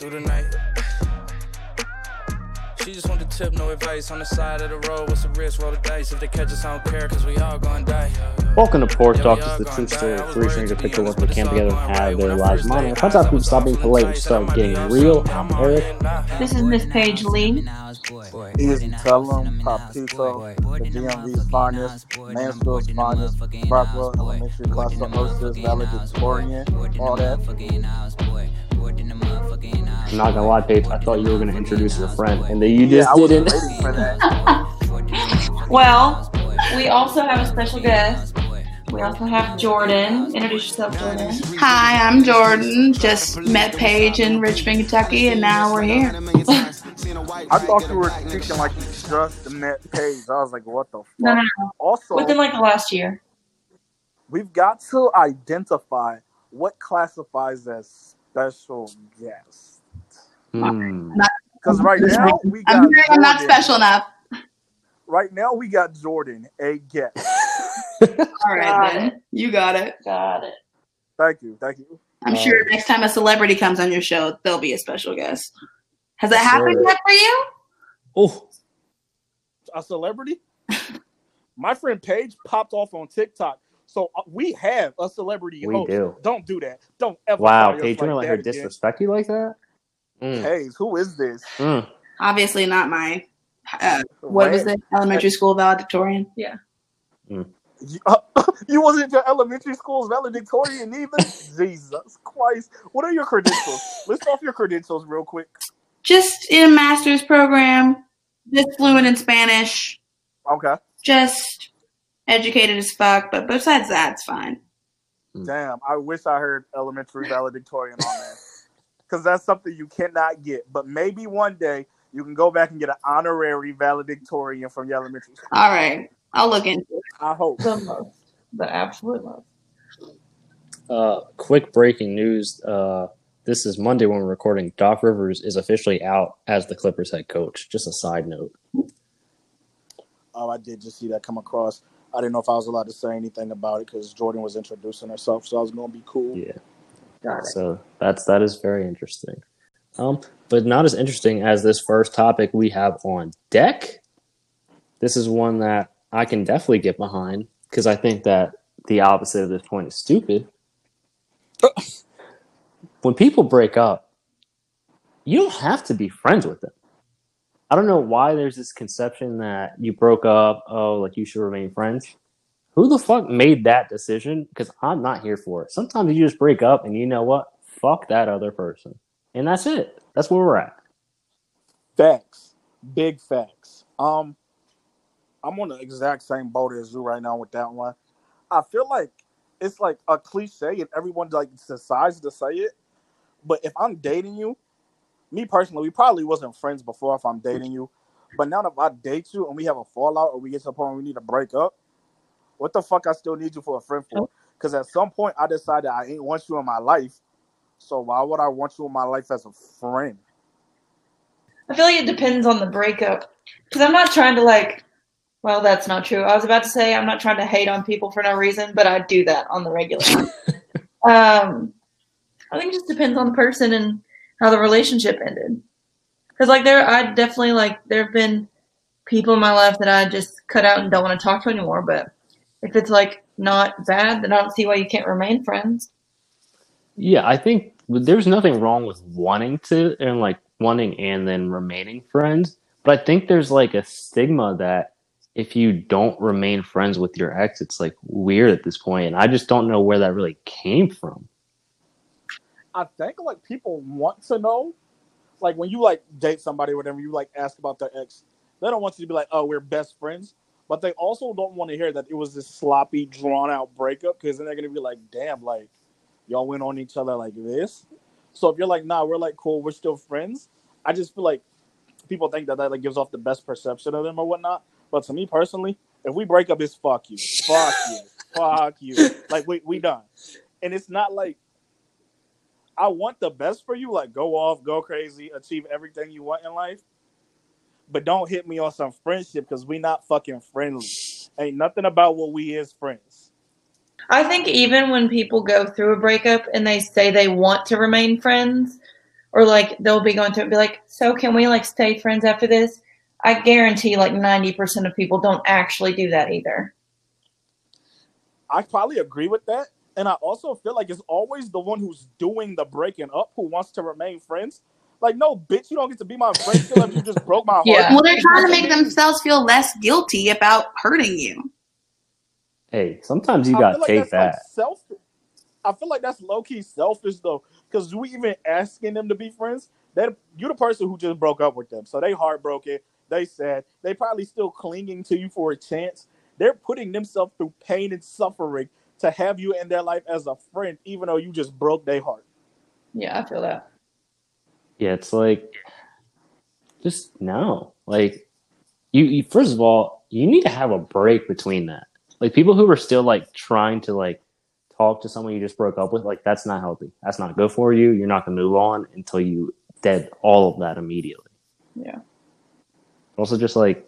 through the night. She just want the tip, no advice. On the side of the road, what's the risk? Roll the dice. If they catch us, I don't care, cause we all gonna die. Welcome to Porch Talk, just the true story of three strangers that picked to work the camp together and have their lives mono. Punch out people stop being polite and start getting real. I'm Eric. This is Miss Paige Lee. Easy Tellum, Papito, the DMV's finest, Mansfield's finest, Brockwell Elementary Class of Hostess, Valedictorian, all that. I'm not gonna lie, Paige. I thought you were gonna introduce your friend, and then you just yeah, I didn't. for that. Well, we also have a special guest. We also have Jordan. Introduce yourself, Jordan. Hi, I'm Jordan. Just met Paige in Richmond, Kentucky, and now we're here. I thought you were speaking like you just met Paige. I was like, what the fuck? No, no, no. Also, Within like the last year. we've got to identify what classifies as special guest. Hmm. Because right now we got I'm, I'm not Jordan. special enough. Right now we got Jordan, a guest. All Got right, then. You got it. Got it. Thank you, thank you. I'm sure next time a celebrity comes on your show, there'll be a special guest. Has that happened Sure. yet for you? Oh, A celebrity? My friend Paige popped off on TikTok. So uh, we have a celebrity We host. do. Don't do that. Don't ever. wow, call us Paige, you're gonna let her that again. disrespect you like that? Mm. Paige, who is this? Mm. Obviously, not my. Uh, what was it? Elementary school valedictorian. You, uh, you wasn't your elementary school's valedictorian either? Jesus Christ. What are your credentials? List off your credentials real quick. Just in a master's program. Just fluent in Spanish. Okay. Just educated as fuck. But besides that, it's fine. Damn, I wish I heard elementary valedictorian on that. Because that's something you cannot get. But maybe one day you can go back and get an honorary valedictorian from your elementary school. All right, I'll look into it. I hope. The most. The absolute most. Uh, quick breaking news. Uh, this is Monday when we're recording. Doc Rivers is officially out as the Clippers head coach. Just a side note. Oh, I did just see that come across. I didn't know if I was allowed to say anything about it because Jordan was introducing herself, so I was going to be cool. Yeah. Got it. So that's that is very interesting. Um, but not as interesting as this first topic we have on deck. This is one that I can definitely get behind because I think that the opposite of this point is stupid. when people break up, you don't have to be friends with them. I don't know why there's this conception that you broke up, oh, like you should remain friends. Who the fuck made that decision? Because I'm not here for it. Sometimes you just break up and you know what? Fuck that other person. And that's it. That's where we're at. Facts, big facts. Um, I'm on the exact same boat as you right now with that one. I feel like it's like a cliche, and everyone like decides to say it. But if I'm dating you, me personally, we probably wasn't friends before. If I'm dating you, but now that I date you and we have a fallout or we get to the point where we need to break up, what the fuck I still need you for a friend for? Because at some point I decided I ain't want you in my life. So why would I want you in my life as a friend? I feel like it depends on the breakup. Because I'm not trying to like, well, that's not true. I was about to say I'm not trying to hate on people for no reason, but I do that on the regular. um, I think it just depends on the person and how the relationship ended. Because like there, I definitely like there have been people in my life that I just cut out and don't want to talk to anymore. But if it's like not bad, then I don't see why you can't remain friends. Yeah, I think there's nothing wrong with wanting to and like wanting and then remaining friends. But I think there's like a stigma that if you don't remain friends with your ex, it's like weird at this point. And I just don't know where that really came from. I think like people want to know, like when you like date somebody, or whatever, you like ask about their ex. They don't want you to be like, "Oh, we're best friends," but they also don't want to hear that it was this sloppy, drawn out breakup because then they're gonna be like, "Damn, like y'all went on each other like this." So if you're like, "Nah, we're like cool, we're still friends," I just feel like people think that that like gives off the best perception of them or whatnot. But to me personally, if we break up, it's fuck you, fuck you, fuck you. Like we we done, and it's not like I want the best for you. Like go off, go crazy, achieve everything you want in life. But don't hit me on some friendship because we not fucking friendly. Ain't nothing about what we is friends. I think even when people go through a breakup and they say they want to remain friends, or like they'll be going through it and be like, so can we like stay friends after this? I guarantee like 90% of people don't actually do that either. I probably agree with that. And I also feel like it's always the one who's doing the breaking up who wants to remain friends. Like, no, bitch, you don't get to be my friend still if you just broke my heart. Yeah. Well, they're trying to make themselves feel less guilty about hurting you. Hey, sometimes you gotta feel like take that's like that. selfish. I feel like that's low key selfish though, because we even asking them to be friends. That you're the person who just broke up with them, so they heartbroken. They sad. They probably still clinging to you for a chance. They're putting themselves through pain and suffering to have you in their life as a friend, even though you just broke their heart. Yeah, I feel that. Yeah, it's like just no. Like you, you first of all, you need to have a break between that. Like people who are still like trying to like talk to someone you just broke up with, like that's not healthy. That's not good for you. You're not gonna move on until you dead all of that immediately. Yeah. Also just like,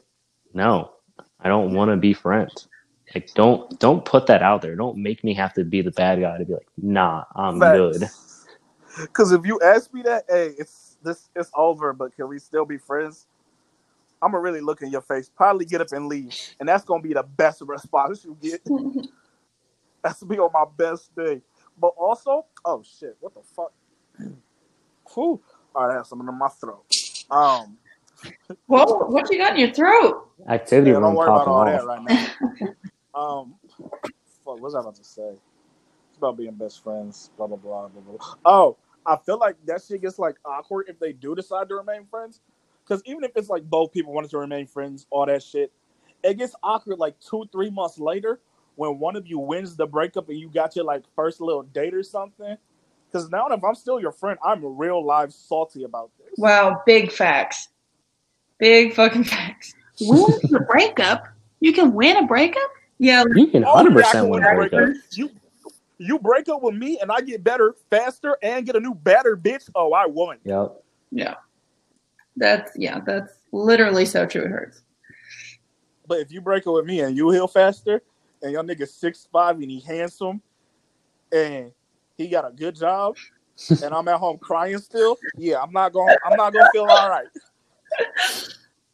no, I don't wanna be friends. Like don't don't put that out there. Don't make me have to be the bad guy to be like, nah, I'm good. Because if you ask me that, hey, it's this, it's over. But can we still be friends? I'm gonna really look in your face, probably get up and leave, and that's gonna be the best response you get. That's be on my best day. But also, oh shit, what the fuck? Whew. All right, I have something in my throat. Um, Whoa, what you got in your throat? Activity yeah, room don't worry about all off. that right now. um, fuck, what was I about to say? It's about being best friends. Blah blah blah blah blah. blah. Oh, I feel like that shit gets like awkward if they do decide to remain friends. Because even if it's like both people wanted to remain friends, all that shit, it gets awkward like two, three months later when one of you wins the breakup and you got your like first little date or something. Because now if I'm still your friend, I'm real live salty about this. Wow, big facts. Big fucking facts. Win the breakup. You can win a breakup. Yeah, You can Oh, hundred yeah, I can percent win win a a breakup. breakup. You you break up with me and I get better faster and get a new better bitch. Oh, I won. Yep. yeah. That's yeah, that's literally so true. It hurts. But if you break up with me and you heal faster and your nigga six five and he handsome and he got a good job and I'm at home crying still, yeah, I'm not going I'm not gonna feel all right.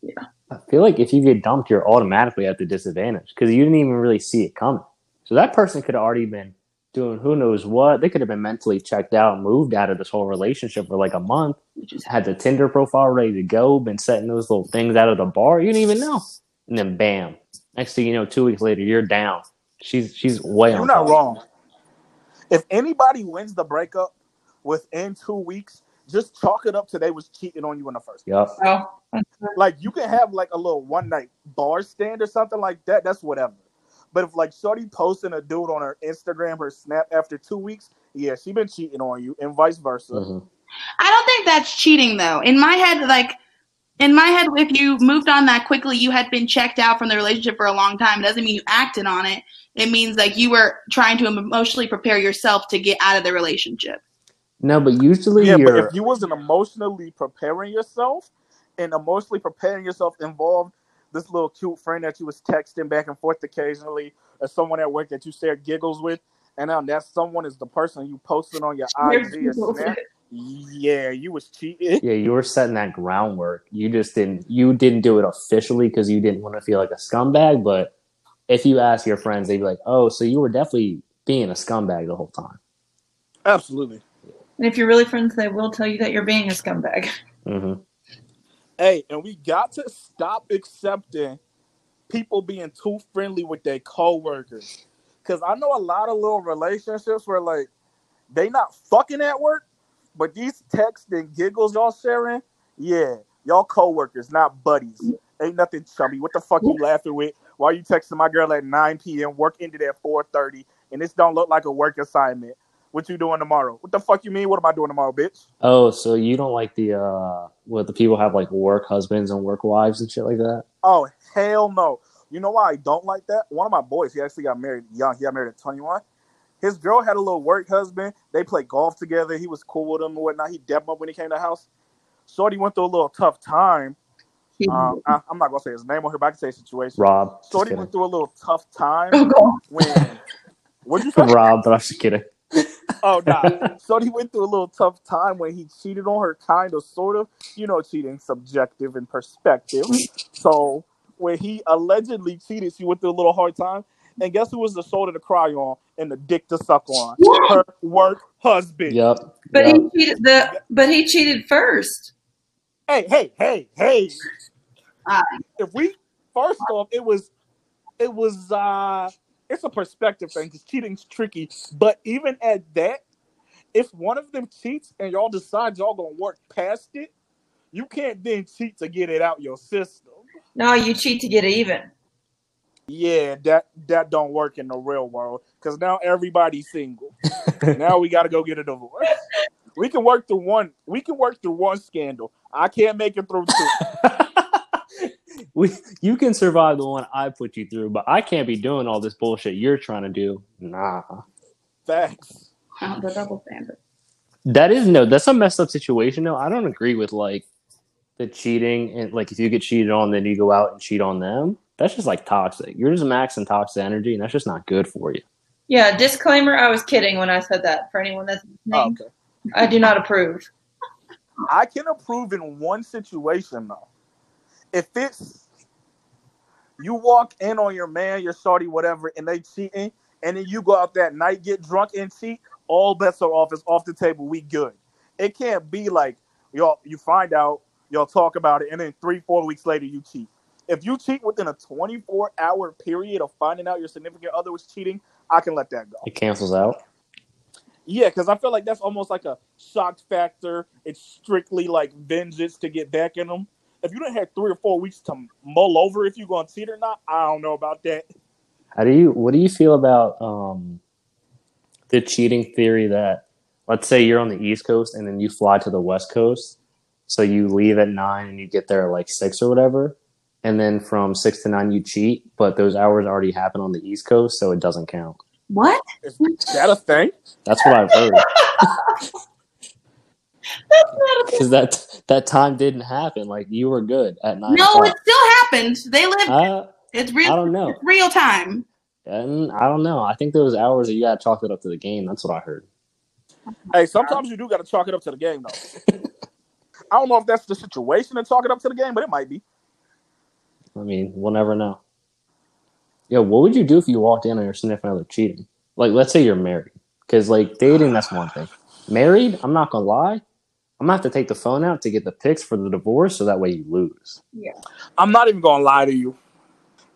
Yeah. I feel like if you get dumped, you're automatically at the disadvantage because you didn't even really see it coming. So that person could have already been doing who knows what. They could have been mentally checked out, moved out of this whole relationship for like a month, just had the Tinder profile ready to go, been setting those little things out of the bar. You didn't even know. And then bam. Next thing you know, two weeks later, you're down. She's she's way You're on not wrong. If anybody wins the breakup within two weeks, just chalk it up to they was cheating on you in the first place. Yep. Oh, Like you can have like a little one night bar stand or something like that. That's whatever. But if like Shorty posting a dude on her Instagram, her Snap after two weeks, yeah, she been cheating on you, and vice versa. Mhm. I don't think that's cheating though. In my head, like in my head, if you moved on that quickly, you had been checked out from the relationship for a long time. It doesn't mean you acted on it. It means like you were trying to emotionally prepare yourself to get out of the relationship. No, but usually Yeah, but you're if you wasn't emotionally preparing yourself, and emotionally preparing yourself involved this little cute friend that you was texting back and forth occasionally, or someone at work that you share giggles with, and now that someone is the person you posted on your IG or Snap, yeah, you was cheating. yeah, you were setting that groundwork. You just didn't you didn't do it officially because you didn't want to feel like a scumbag. But if you ask your friends, they'd be like, "Oh, so you were definitely being a scumbag the whole time." Absolutely. and if you're really friends, they will tell you that you're being a scumbag. Mm hmm Hey, and we got to stop accepting people being too friendly with their coworkers. Cause I know a lot of little relationships where like they not fucking at work, but these texts and giggles y'all sharing, yeah, y'all coworkers, not buddies. Ain't nothing chummy. What the fuck you laughing with? Why are you texting my girl at 9 p.m. Work ended at 4:30, and this don't look like a work assignment. What you doing tomorrow? What the fuck you mean? What am I doing tomorrow, bitch? Oh, so you don't like the uh, what the people have like work husbands and work wives and shit like that? Oh hell no! You know why I don't like that? One of my boys, he actually got married young. He got married at 21. His girl had a little work husband. They played golf together. He was cool with him and whatnot. He depped him up when he came to the house. Shorty went through a little tough time. Um, I, I'm not gonna say his name on here, but I can say his situation. Rob, Shorty went through a little tough time Oh, when. What'd you say? Rob, but I'm just kidding. Oh nah. Shorty went through a little tough time when he cheated on her, kind of, sort of. You know, cheating subjective and perspective. So when he allegedly cheated, she went through a little hard time. And guess who was the shoulder to cry on and the dick to suck on? Her work husband. Yep. But yep. he cheated the but he cheated first. Hey, hey, hey, hey. Ah. if we first off, it was it was uh it's a perspective thing because cheating's tricky. But even at that, if one of them cheats and y'all decide y'all gonna work past it, you can't then cheat to get it out your system. No, you cheat to get even. Yeah, that that don't work in the real world because now everybody's single. now we got to go get a divorce. We can work through one. We can work through one scandal. I can't make it through two. we, you can survive the one I put you through, but I can't be doing all this bullshit you're trying to do. Nah. Facts. Oh, the double standard. That is no, that's a messed up situation though. I don't agree with like the cheating and like if you get cheated on, then you go out and cheat on them. That's just like toxic. You're just maxing toxic energy, and that's just not good for you. Yeah, disclaimer, I was kidding when I said that. For anyone that's Oh, okay. I do not approve. I can approve in one situation though. If it's you walk in on your man, your shorty, whatever, and they cheating, and then you go out that night, get drunk and cheat, all bets are off. It's off the table. We good. It can't be like y'all. You find out, y'all talk about it, and then three, four weeks later you cheat. If you cheat within a 24 hour period of finding out your significant other was cheating, I can let that go. It cancels out. Yeah, because I feel like that's almost like a shock factor. It's strictly like vengeance to get back in them. If you don't have three or four weeks to mull over if you're going to cheat or not, I don't know about that. How do you? What do you feel about um, the cheating theory that, let's say you're on the East Coast and then you fly to the West Coast, so you leave at nine and you get there at like six or whatever, and then from six to nine you cheat, but those hours already happen on the East Coast, so it doesn't count. What? Is that a thing? That's what I've heard. That's not a Because that that time didn't happen. Like you were good at nine. No, o'clock. it still happened. They live. Uh, it's I real. don't know. It's real time. And I don't know. I think those hours that you got to chalk it up to the game. That's what I heard. Hey, sometimes you do got to chalk it up to the game, though. I don't know if that's the situation to chalk it up to the game, but it might be. I mean, we'll never know. Yeah, what would you do if you walked in on your significant other cheating? Like, let's say you're married, because like dating, that's one thing. Married, I'm not gonna lie. I'm gonna have to take the phone out to get the pics for the divorce, so that way you lose. yeah. I'm not even going to lie to you.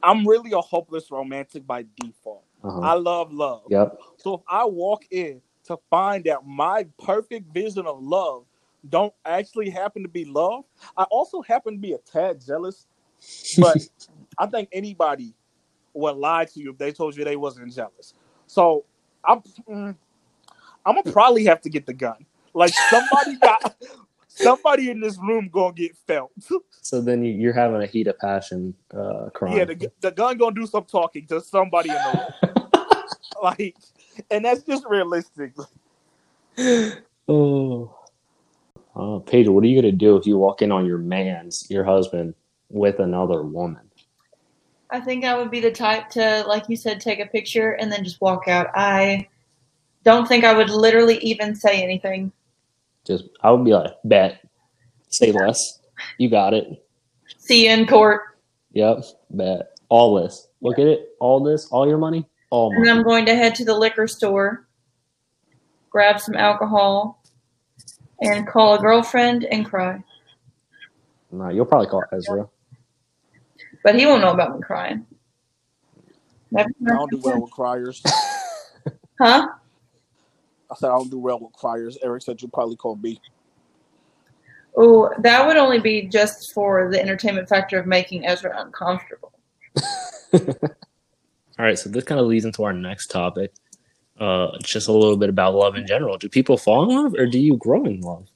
I'm really a hopeless romantic by default. Uh-huh. I love love. Yep. So if I walk in to find that my perfect vision of love don't actually happen to be love, I also happen to be a tad jealous. But I think anybody would lie to you if they told you they wasn't jealous. So I'm, mm, I'm gonna probably have to get the gun. Like somebody got somebody in this room gonna get felt. So then you, you're having a heat of passion uh, crime. Yeah, the, the gun gonna do some talking to somebody in the room. Like, and that's just realistic. oh. Uh, Paige, what are you gonna do if you walk in on your man's, your husband, with another woman? I think I would be the type to, like you said, take a picture and then just walk out. I don't think I would literally even say anything. Just, I would be like, bet, say less. You got it. See you in court. Yep, bet. All this. Look at it. All this. All your money. All And money. I'm going to head to the liquor store, grab some alcohol, and call a girlfriend and cry. No, you'll probably call Ezra. But he won't know about me crying. Never I don't do well with criers. Huh? I said I don't do well with criers. Eric said you probably call me. Oh, that would only be just for the entertainment factor of making Ezra uncomfortable. All right, so this kind of leads into our next topic. Uh, just a little bit about love in general. Do people fall in love or do you grow in love?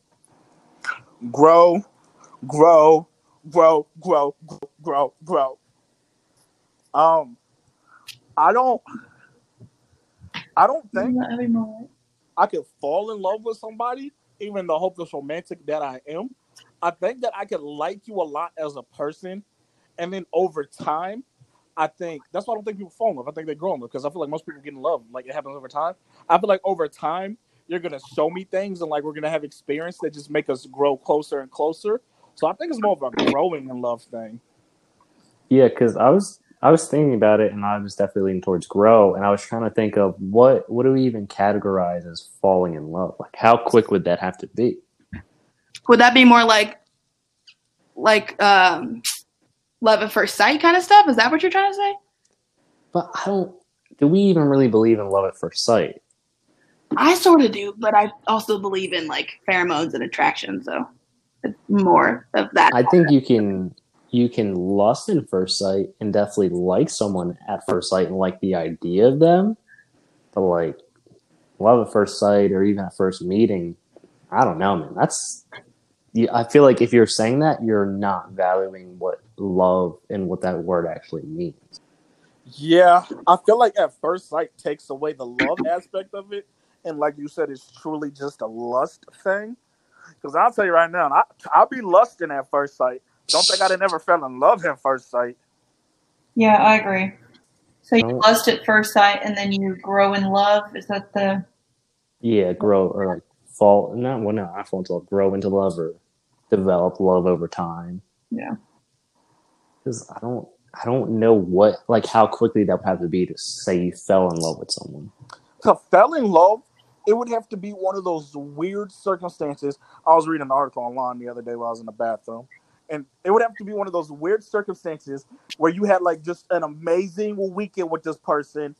Grow, grow, grow, grow, grow, grow, grow. Um, I don't. I don't think Not every moment. I could fall in love with somebody, even the hopeless romantic that I am. I think that I could like you a lot as a person, and then over time, I think that's why I don't think people fall in love. I think they grow in love because I feel like most people get in love like it happens over time. I feel like over time you're gonna show me things and like we're gonna have experience that just make us grow closer and closer. So I think it's more of a growing in love thing. Yeah, because I was I was thinking about it, and I was definitely leaning towards grow, and I was trying to think of what what do we even categorize as falling in love? Like, how quick would that have to be? Would that be more like like um love at first sight kind of stuff? Is that what you're trying to say? But I don't. Do we even really believe in love at first sight? I sort of do, but I also believe in like pheromones and attraction, so it's more of that. I think you can you can lust in first sight and definitely like someone at first sight and like the idea of them, but like love at first sight or even at first meeting, I don't know, man. That's I feel like if you're saying that, you're not valuing what love and what that word actually means. Yeah, I feel like at first sight takes away the love aspect of it, and like you said, it's truly just a lust thing. Because I'll tell you right now, I I'll be lusting at first sight. Don't think I'd never fell in love at first sight. Yeah, I agree. So you Oh. lust at first sight, and then you grow in love. Is that the? Yeah, grow or like fall. Not well, no, I fall into love. Grow into love or develop love over time. Yeah. Because I don't, I don't know what like how quickly that would have to be to say you fell in love with someone. To fell in love, it would have to be one of those weird circumstances. I was reading an article online the other day while I was in the bathroom, and it would have to be one of those weird circumstances where you had like just an amazing weekend with this person,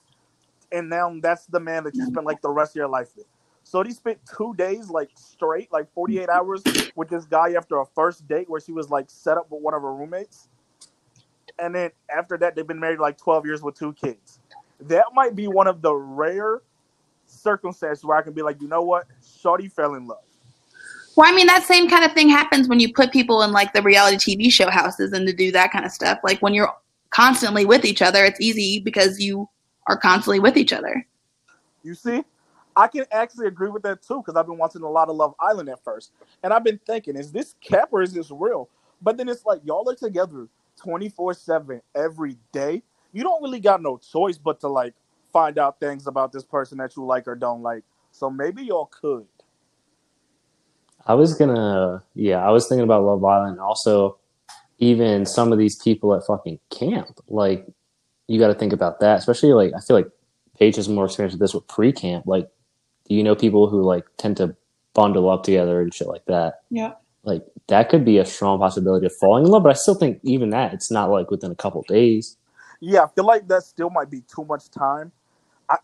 and now that's the man that you mm-hmm. spend like the rest of your life with. So they spent two days like straight, like 48 hours with this guy after a first date where she was like set up with one of her roommates. And then after that, they've been married like 12 years with two kids. That might be one of the rare circumstances where I can be like, you know what? Shorty fell in love. Well, I mean, that same kind of thing happens when you put people in like the reality TV show houses and to do that kind of stuff. Like when you're constantly with each other, it's easy because you are constantly with each other. You see? I can actually agree with that too because I've been watching a lot of Love Island at first. And I've been thinking, is this cap or is this real? But then it's like, y'all are together 24 7 every day. You don't really got no choice but to like find out things about this person that you like or don't like. So maybe y'all could. I was gonna, yeah, I was thinking about Love Island. Also, even some of these people at fucking camp, like you got to think about that. Especially like I feel like Paige has more experience with this with pre-camp. Like, do you know people who like tend to bundle up together and shit like that? Yeah. Like that could be a strong possibility of falling in love. But I still think even that it's not like within a couple days. Yeah, I feel like that still might be too much time. I,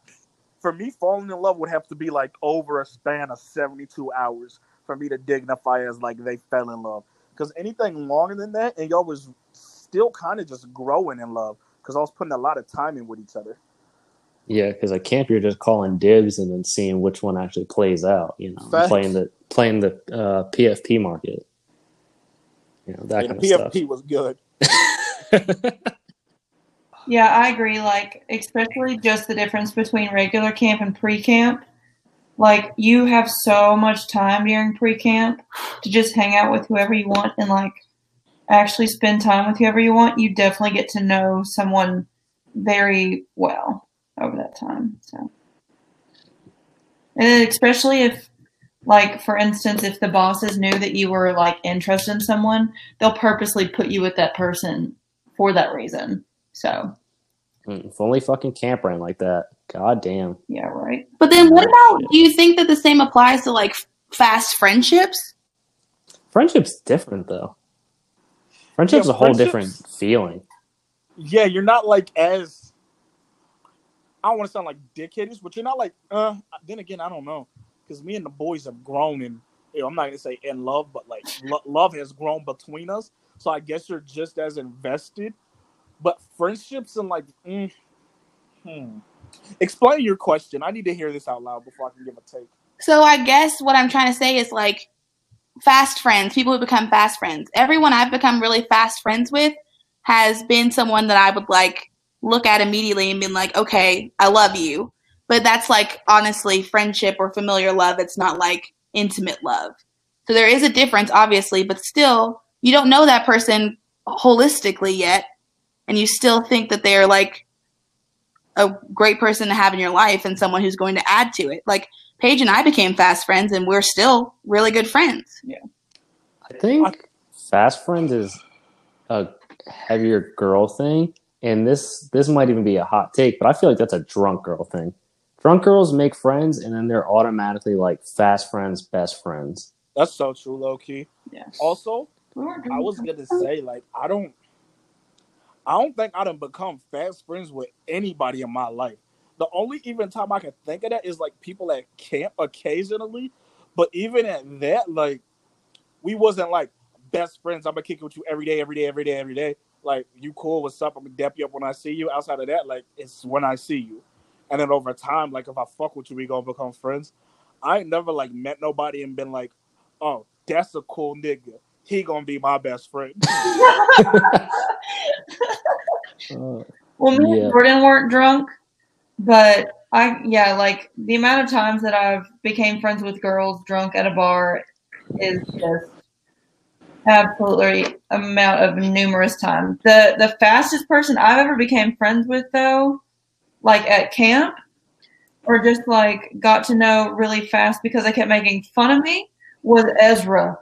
for me, falling in love would have to be like over a span of 72 hours for me to dignify as like they fell in love. Because anything longer than that, and y'all was still kind of just growing in love because I was putting a lot of time in with each other. Yeah, because at camp you're just calling dibs and then seeing which one actually plays out. You know, Facts. playing the playing the uh, PFP market. You know that And kind of PFP was good. Yeah, I agree. Like, especially just the difference between regular camp and pre camp. Like, you have so much time during pre camp to just hang out with whoever you want and, like, actually spend time with whoever you want. You definitely get to know someone very well over that time. So, and especially if, like, for instance, if the bosses knew that you were, like, interested in someone, they'll purposely put you with that person for that reason. So, if only fucking camp ran like that. God damn. yeah, right. But then what about, do you think that the same applies to like fast friendships? Friendship's different though. Friendship's Yeah, a whole friendships- different feeling. Yeah, you're not like as. I don't want to sound like dickheadish, but you're not like. Uh, then again, I don't know, because me and the boys have grown, and you know, I'm not gonna say in love, but like lo- love has grown between us. So I guess you're just as invested. But friendships and like, mm, hmm. Explain your question. I need to hear this out loud before I can give a take. So I guess what I'm trying to say is like fast friends, people who become fast friends. Everyone I've become really fast friends with has been someone that I would like look at immediately and been like, okay, I love you. But that's like honestly friendship or familiar love. It's not like intimate love. So there is a difference, obviously, but still, you don't know that person holistically yet. And you still think that they're like a great person to have in your life and someone who's going to add to it. Like Paige and I became fast friends, and we're still really good friends. Yeah. I think fast friends is a heavier girl thing, and this this might even be a hot take, but I feel like that's a drunk girl thing. Drunk girls make friends, and then they're automatically like fast friends, best friends. That's so true, low key. Yeah. Also, I was gonna say like I don't, I don't think I done become fast friends with anybody in my life. The only even time I can think of that is like people at camp occasionally, but even at that, like we wasn't like best friends. I'm gonna kick it with you every day, every day, every day, every day. Like you cool, what's up? I'm gonna dap you up when I see you. Outside of that, like it's when I see you, and then over time, like if I fuck with you, we gonna become friends. I ain't never like met nobody and been like, oh, that's a cool nigga. He gonna be my best friend. Uh, Well, me Yeah. and Jordan weren't drunk, but I yeah, like the amount of times that I've became friends with girls drunk at a bar is just absolutely amount of numerous times. The the fastest person I've ever became friends with though, like at camp, or just like got to know really fast because they kept making fun of me was Ezra.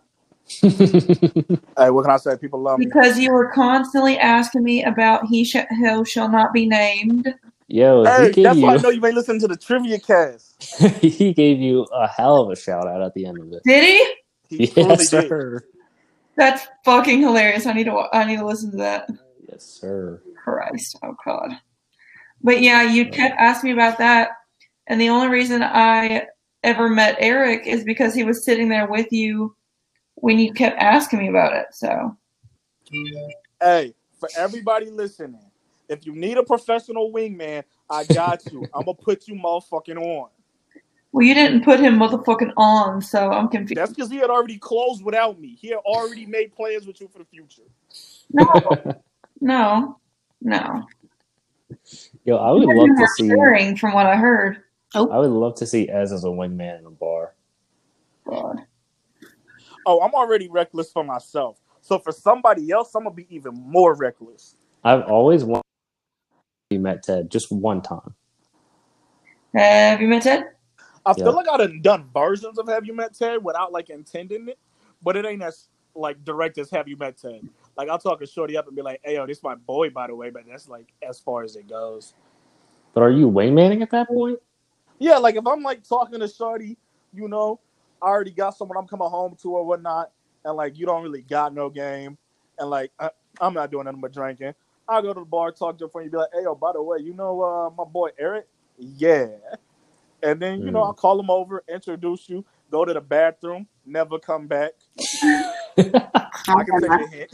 Hey, what can I say? People love me. Because you were constantly asking me about he sh- who shall not be named. Yo, Hey, he gave that's why I know you ain't listening to the trivia cast. he gave you a hell of a shout out at the end of it. Did he? He truly Yes, did. sir. That's fucking hilarious. I need to. I need to listen to that. Yes, sir. Christ, oh god. But yeah, you kept asking me about that, and the only reason I ever met Eric is because he was sitting there with you when you kept asking me about it. So Hey, for everybody listening, if you need a professional wingman, I got you. I'm gonna put you motherfucking on. well, you didn't put him motherfucking on, so I'm confused. That's because he had already closed without me. He had already made plans with you for the future. No, no, no. Yo, I would love to see. Sharing from what I heard. Oh. I would love to see Ez as a wingman in a bar. God. Oh, I'm already reckless for myself. So for somebody else, I'm gonna be even more reckless. I've always wanted to met Ted just one time. Have you met Ted? I Yeah. feel like I done done versions of Have You Met Ted without like intending it, but it ain't as like direct as Have You Met Ted. Like I'll talk a shorty up and be like, "Hey, yo, this my boy, by the way," but that's like as far as it goes. But are you waymaning at that point? Yeah, like if I'm like talking to shorty, you know, I already got someone I'm coming home to or whatnot, and like you don't really got no game, and like I, I'm not doing nothing but drinking. I'll go to the bar, talk to a friend, you be like, "Hey, yo, by the way, you know uh, my boy Eric? Yeah." And then you know Mm. I'll call him over, introduce you, go to the bathroom, never come back. I can take a hint.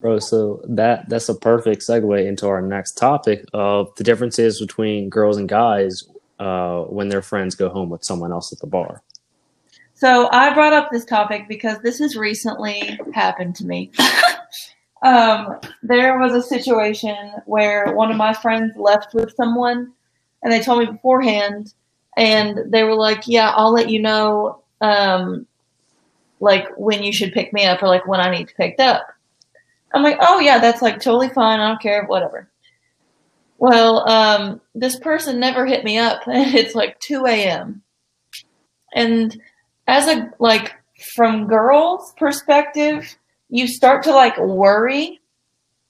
Bro, so that that's a perfect segue into our next topic of the differences between girls and guys uh, when their friends go home with someone else at the bar. So I brought up this topic because this has recently happened to me. um, there was a situation where one of my friends left with someone, and they told me beforehand, and they were like, "Yeah, I'll let you know, um, like when you should pick me up, or like when I need to picked up." I'm like, "Oh yeah, that's like totally fine. I don't care, whatever." Well, um, this person never hit me up, and it's like 2 a.m. And as a like from girls perspective you start to like worry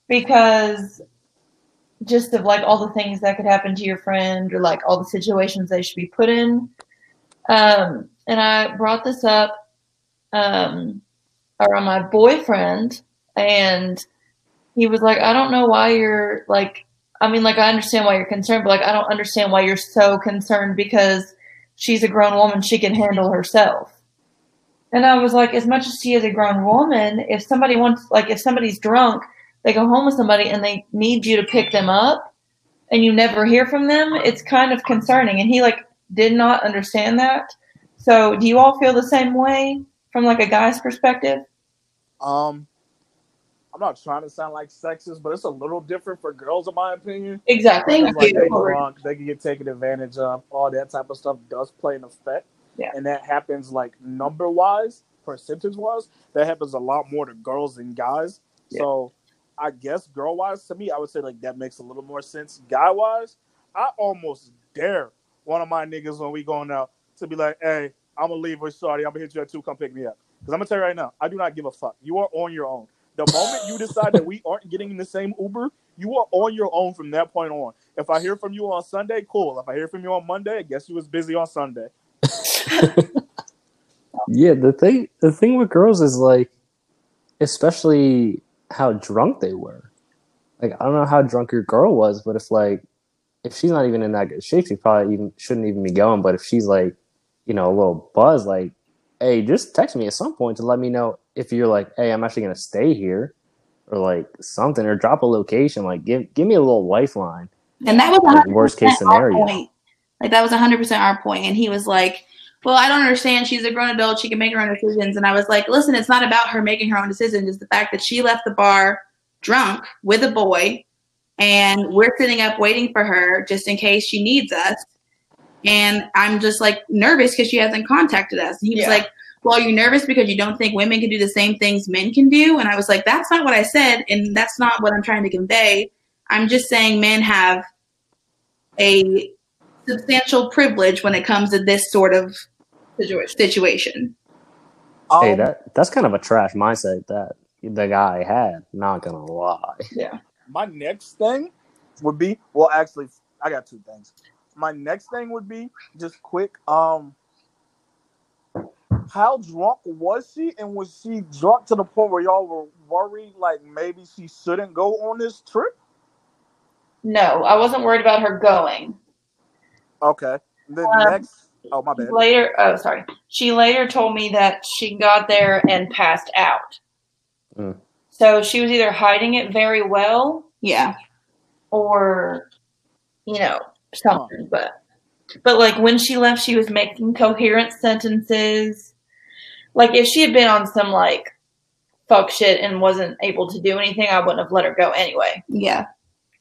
because just of like all the things that could happen to your friend or like all the situations they should be put in um and i brought this up um around my boyfriend and he was like i don't know why you're like i mean like i understand why you're concerned but like i don't understand why you're so concerned because she's a grown woman she can handle herself. And i was like as much as she is a grown woman if somebody wants like if somebody's drunk they go home with somebody and they need you to pick them up and you never hear from them it's kind of concerning. And he like did not understand that. So do you all feel the same way from like a guy's perspective? Um, I'm not trying to sound like sexist, but it's a little different for girls, in my opinion. exactly like they they can get taken advantage of. All that type of stuff does play an effect, Yeah. and that happens like number wise, percentage wise. That happens a lot more to girls than guys. Yeah. So I guess girl wise to me, I would say like that makes a little more sense. Guy wise, I almost dare one of my niggas when we going out to be like, hey, I'm gonna leave with Shorty. I'm gonna hit you at two. Come pick me up. Because I'm gonna tell you right now, I do not give a fuck. You are on your own. The moment you decide that we aren't getting in the same Uber, you are on your own from that point on. If I hear from you on Sunday, cool. If I hear from you on Monday, I guess you was busy on Sunday. Yeah, the thing the thing with girls is like, especially how drunk they were. Like I don't know how drunk your girl was, but if like if she's not even in that good shape, she probably even shouldn't even be going. But if she's like, you know, a little buzz, like, hey, just text me at some point to let me know if you're like, hey, I'm actually gonna stay here, or like something, or drop a location. Like, give give me a little lifeline. And that was Like, worst case scenario. point. Like that was 100% our point. And he was like, well, I don't understand. She's a grown adult. She can make her own decisions. And I was like, listen, it's not about her making her own decisions. It's the fact that she left the bar drunk with a boy and we're sitting up waiting for her just in case she needs us. And I'm just like nervous because she hasn't contacted us. And he was Yeah. like, well, are you nervous because you don't think women can do the same things men can do? And I was like, that's not what I said. And that's not what I'm trying to convey. I'm just saying men have a substantial privilege when it comes to this sort of situa- situation. hey, Um, that that's kind of a trash mindset that the guy had. Not gonna lie. Yeah. my next thing would be well actually i got two things my next thing would be just quick um how drunk was she and was she drunk to the point where y'all were worried like maybe she shouldn't go on this trip No, I wasn't worried about her going. okay then Um, next oh my bad Later, oh sorry. She later told me that she got there and passed out. Mm. So she was either hiding it very well Yeah. or you know something but but like when she left she was making coherent sentences. Like if she had been on some like fuck shit and wasn't able to do anything i wouldn't have let her go anyway. Yeah.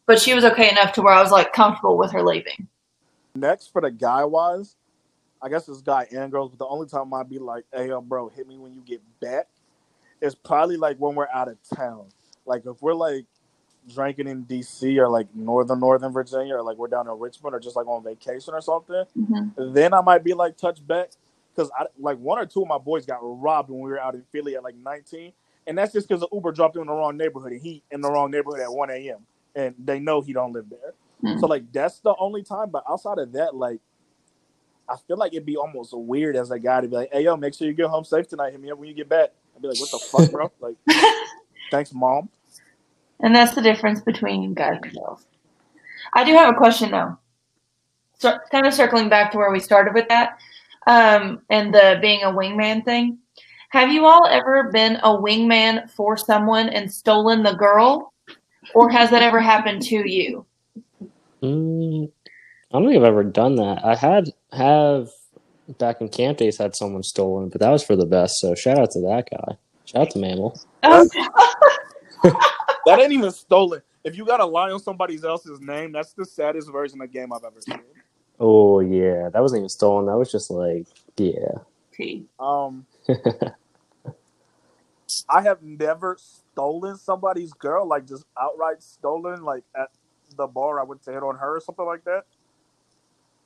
but she was okay enough to where i was like comfortable with her leaving. Next for the guy wise i guess it's guy and girls but the only time i'd be like hey yo bro hit me when you get back is probably like when we're out of town. Like if we're like drinking in dc or like northern northern virginia or like we're down in richmond or just like on vacation or something Mhm. then i might be like touch back because i like one or two of my boys got robbed when we were out in philly at like 19 and that's just because the uber dropped him in the wrong neighborhood and he in the wrong neighborhood at 1 a.m and they know he don't live there Hmm. so like that's the only time but outside of that like I feel like it'd be almost weird as a guy to be like, "Hey, yo, make sure you get home safe tonight. Hit me up when you get back." I'd be like, "What the fuck, bro?" Like, thanks, mom. And that's the difference between guys and girls i do have a question though so kind of circling back to where we started with that um, and the being a wingman thing have you all ever been a wingman for someone and stolen the girl or has that ever happened to you Mm, I don't think I've ever done that. I had have back in camp days had someone stolen, but that was for the best. So shout out to that guy. Shout out to Mammal. oh, That ain't even stolen. If you got to lie on somebody else's name, that's the saddest version of game I've ever seen. Oh yeah, that wasn't even stolen. That was just like yeah. Um, I have never stolen somebody's girl, like just outright stolen, like at the bar. I went to hit on her or something like that.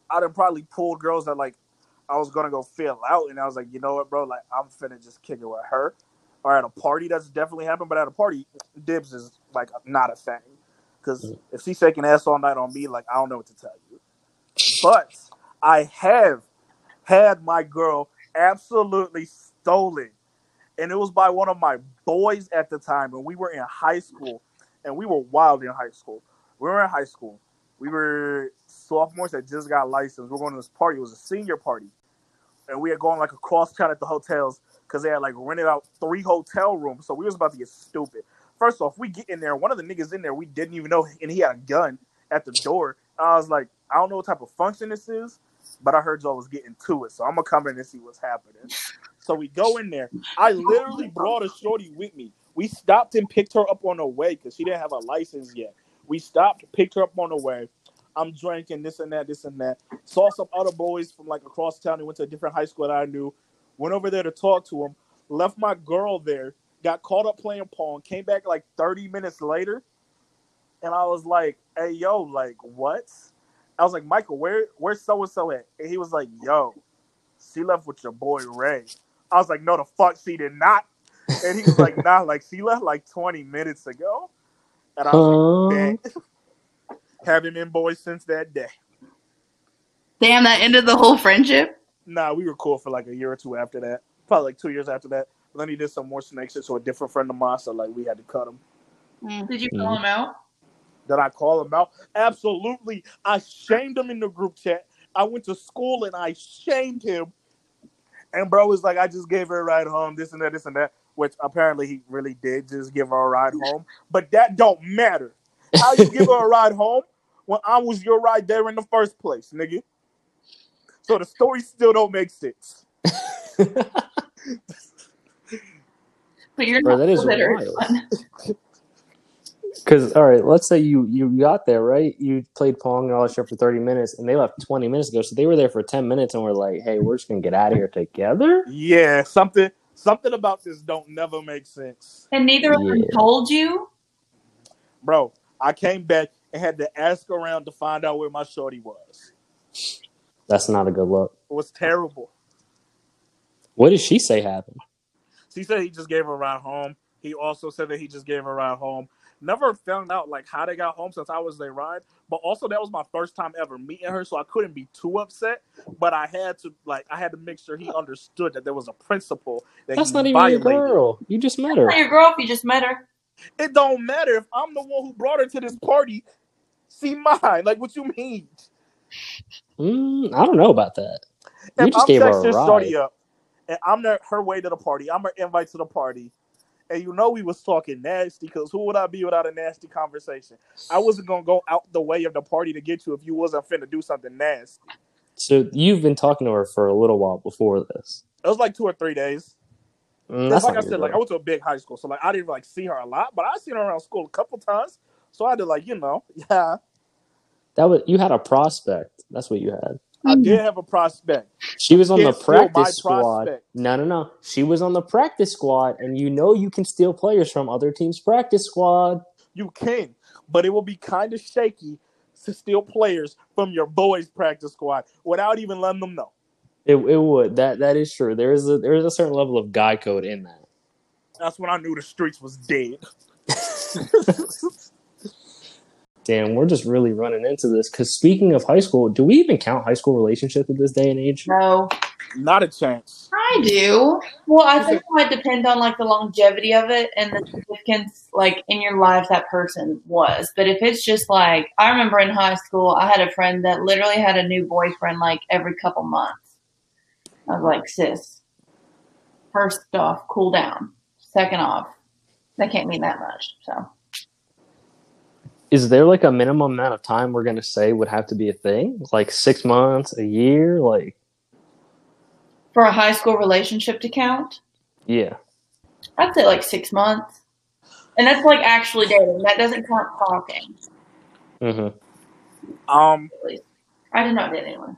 I'd have probably pulled girls that like I was gonna go fill out, and I was like, you know what, bro, like I'm finna just kick it with her. Or at a party, that's definitely happened. But at a party, dibs is like not a thing, because mm. if she's shaking ass all night on me, like I don't know what to tell you. But I have had my girl absolutely stolen. And it was by one of my boys at the time. And we were in high school. And we were wild in high school. We were in high school. We were sophomores that just got licensed. We were going to this party. It was a senior party. And we had gone like across town at the hotels because they had like rented out three hotel rooms. So we was about to get stupid. First off, we get in there. One of the niggas in there we didn't even know, and he had a gun at the door. I was like, I don't know what type of function this is, but I heard y'all was getting to it, so I'm gonna come in and see what's happening. So we go in there. I literally brought a shorty with me. We stopped and picked her up on the way because she didn't have a license yet. We stopped, picked her up on the way. I'm drinking this and that, this and that. Saw some other boys from like across town. They went to a different high school that I knew. Went over there to talk to them. Left my girl there, got caught up playing Pong, came back like 30 minutes later, and I was like, hey, yo, like, what? I was like, Michael, where where's so and so at? And he was like, yo, she left with your boy Ray. I was like, no, the fuck, she did not. And he was like, nah, like, she left like 20 minutes ago. And I was like. Haven't been boys since that day. Damn, that ended the whole friendship. Nah, we were cool for like a year or two after that. Probably like two years after that. Then he did some more snake shit to a different friend of mine, so like we had to cut him. Mm. Did you call him out? Did I call him out? Absolutely. I shamed him in the group chat. I went to school and I shamed him. And bro was like, I just gave her a ride home, this and that, this and that. Which apparently he really did just give her a ride home. But that don't matter. How you give her a ride home when I was your ride there in the first place, nigga? So the story still don't make sense. But you're Bro, not that is bitter. wild. Because all right, let's say you you got there right, you played pong and all that shit for thirty minutes, and they left twenty minutes ago, so they were there for ten minutes, and we're like, hey, we're just gonna get out of here together. Yeah, something something about this don't never make sense. And neither of them told you. Bro, I came back and had to ask around to find out where my shorty was. That's not a good look. It was terrible. What did she say happened? She said he just gave her a ride home. He also said that he just gave her a ride home. Never found out like how they got home since I was their ride. But also that was my first time ever meeting her, so I couldn't be too upset. But I had to like I had to make sure he understood that there was a principle that That's he not even your girl. You just met her. Not your girl if you just met her. It don't matter if I'm the one who brought her to this party. See mine. Like what you mean? Mm, I don't know about that. You If just I'm gave her a ride. up and I'm the, her way to the party, I'm her invite to the party. And you know we was talking nasty because who would I be without a nasty conversation? I wasn't gonna go out the way of the party to get you if you wasn't finna do something nasty. So you've been talking to her for a little while before this. It was like two or three days. Mm, That's like I said, like I went to a big high school, so like I didn't like see her a lot, but I seen her around school a couple times. So I had to like, you know, yeah, That was you had a prospect. That's what you had. I did mm-hmm. have a prospect. She was on the Can't steal practice squad. prospect. No, no, no. She was on the practice squad, and you know you can steal players from other teams' practice squad. You can, but it will be kind of shaky to steal players from your boys' practice squad without even letting them know. It, it would that that is true. There is a there is a certain level of guy code in that. That's when I knew the streets was dead. Damn, we're just really running into this. Because speaking of high school, do we even count high school relationships at this day and age? No. Not a chance. I do. Well, I think it might depend on like the longevity of it and the significance, like in your life that person was. But if it's just like, I remember in high school, I had a friend that literally had a new boyfriend like every couple months. I was like, sis, first off, cool down. Second off, that can't mean that much. So Is there like a minimum amount of time we're gonna say would have to be a thing? Like six months, a year? Like for a high school relationship to count, yeah. I'd say like six months. And that's like actually dating. That doesn't count talking. hmm Um, I did not date anyone.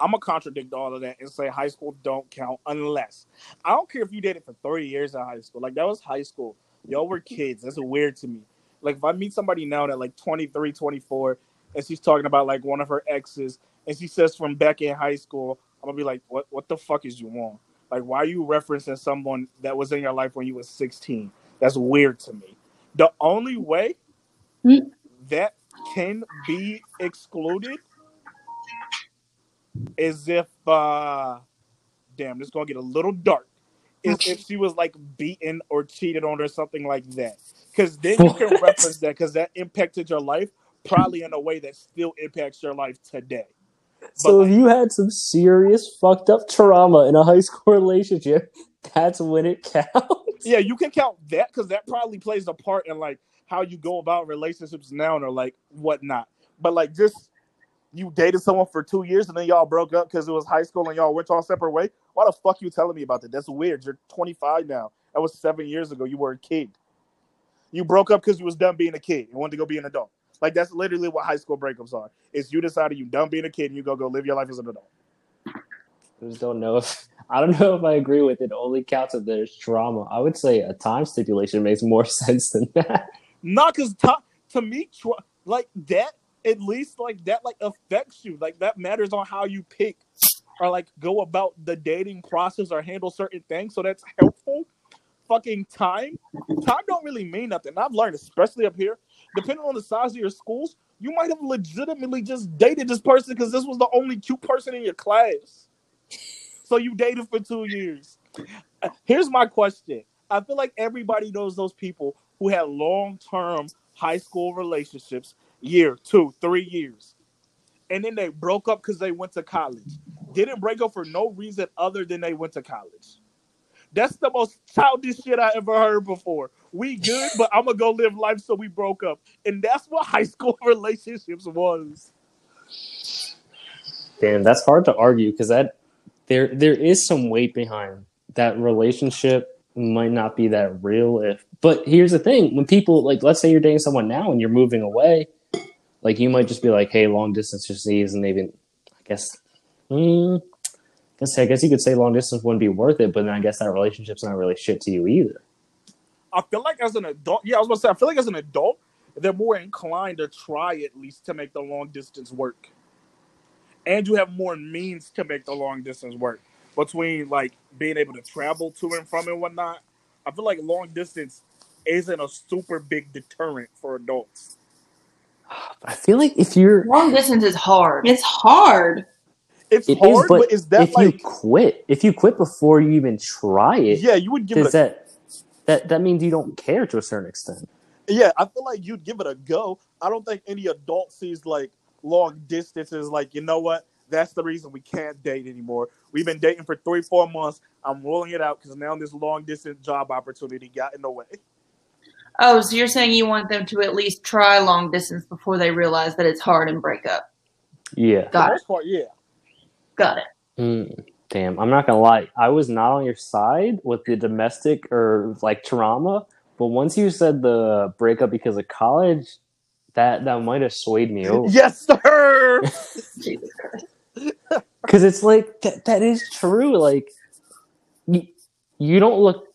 I'm gonna contradict all of that and say high school don't count unless I don't care if you dated for 30 years in high school. Like that was high school. Y'all were kids. That's weird to me. Like if I meet somebody now that like 23, 24, and she's talking about like one of her exes, and she says from back in high school, I'm gonna be like, what What the fuck is you on? Like why are you referencing someone that was in your life when you was 16? That's weird to me. The only way Hmm. that can be excluded is if uh damn this is gonna get a little dark is if she was like beaten or cheated on or something like that because then you can reference that because that impacted your life probably in a way that still impacts your life today. So But, if you had some serious fucked up trauma in a high school relationship, that's when it counts. yeah you can count that because that probably plays a part in like how you go about relationships now and or like whatnot. But like just you dated someone for two years and then y'all broke up because it was high school and y'all went all separate way? Why the fuck you telling me about that? That's weird. You're 25 now. That was seven years ago. You were a kid you broke up because you was done being a kid and wanted to go be an adult like that's literally what high school breakups are is you decided you done being a kid and you go go live your life as an adult I just don't know if I don't know if I agree with it. Only counts if there's trauma. I would say a time stipulation makes more sense than that. Not because to, to me, tr- like that, at least like that, like affects you. Like that matters on how you pick or like go about the dating process or handle certain things. So that's helpful. Fucking time, time don't really mean nothing. I've learned, especially up here, depending on the size of your schools, you might have legitimately just dated this person because this was the only cute person in your class. So you dated for two years. Here's my question. I feel like everybody knows those people who had long term high school relationships, year, two, three years. And then they broke up because they went to college. Didn't break up for no reason other than they went to college. That's the most childish shit I ever heard before. We good, but I'm gonna go live life, so we broke up. And that's what high school relationships was. Damn, that's hard to argue because that there there is some weight behind that relationship might not be that real if but here's the thing when people like let's say you're dating someone now and you're moving away like you might just be like hey long distance just isn't even i guess mm, guess I guess you could say long distance wouldn't be worth it, but then I guess that relationship's not really shit to you either. I feel like as an adult, yeah, I was gonna say, I feel like as an adult, they're more inclined to try at least to make the long distance work. And you have more means to make the long distance work between like being able to travel to and from and whatnot. I feel like long distance isn't a super big deterrent for adults. I feel like if you're Long distance is hard. It's hard. It's it hard, is, but but is that if you quit, if you quit before you even try it, yeah, you would give it a that that that means you don't care to a certain extent. Yeah, I feel like you'd give it a go. I don't think any adult sees like long distance as like, you know what? That's the reason we can't date anymore. We've been dating for three, four months. I'm rolling it out because now this long distance job opportunity got in the way. Oh, so you're saying you want them to at least try long distance before they realize that it's hard and break up. Yeah. Got it. part, yeah. Got it. Mm, damn, I'm not gonna lie. I was not on your side with the domestic or like trauma, but once you said the breakup because of college, that that might have swayed me over. Yes, sir. Jesus Christ. Because it's like that, that is true. Like you, you don't look.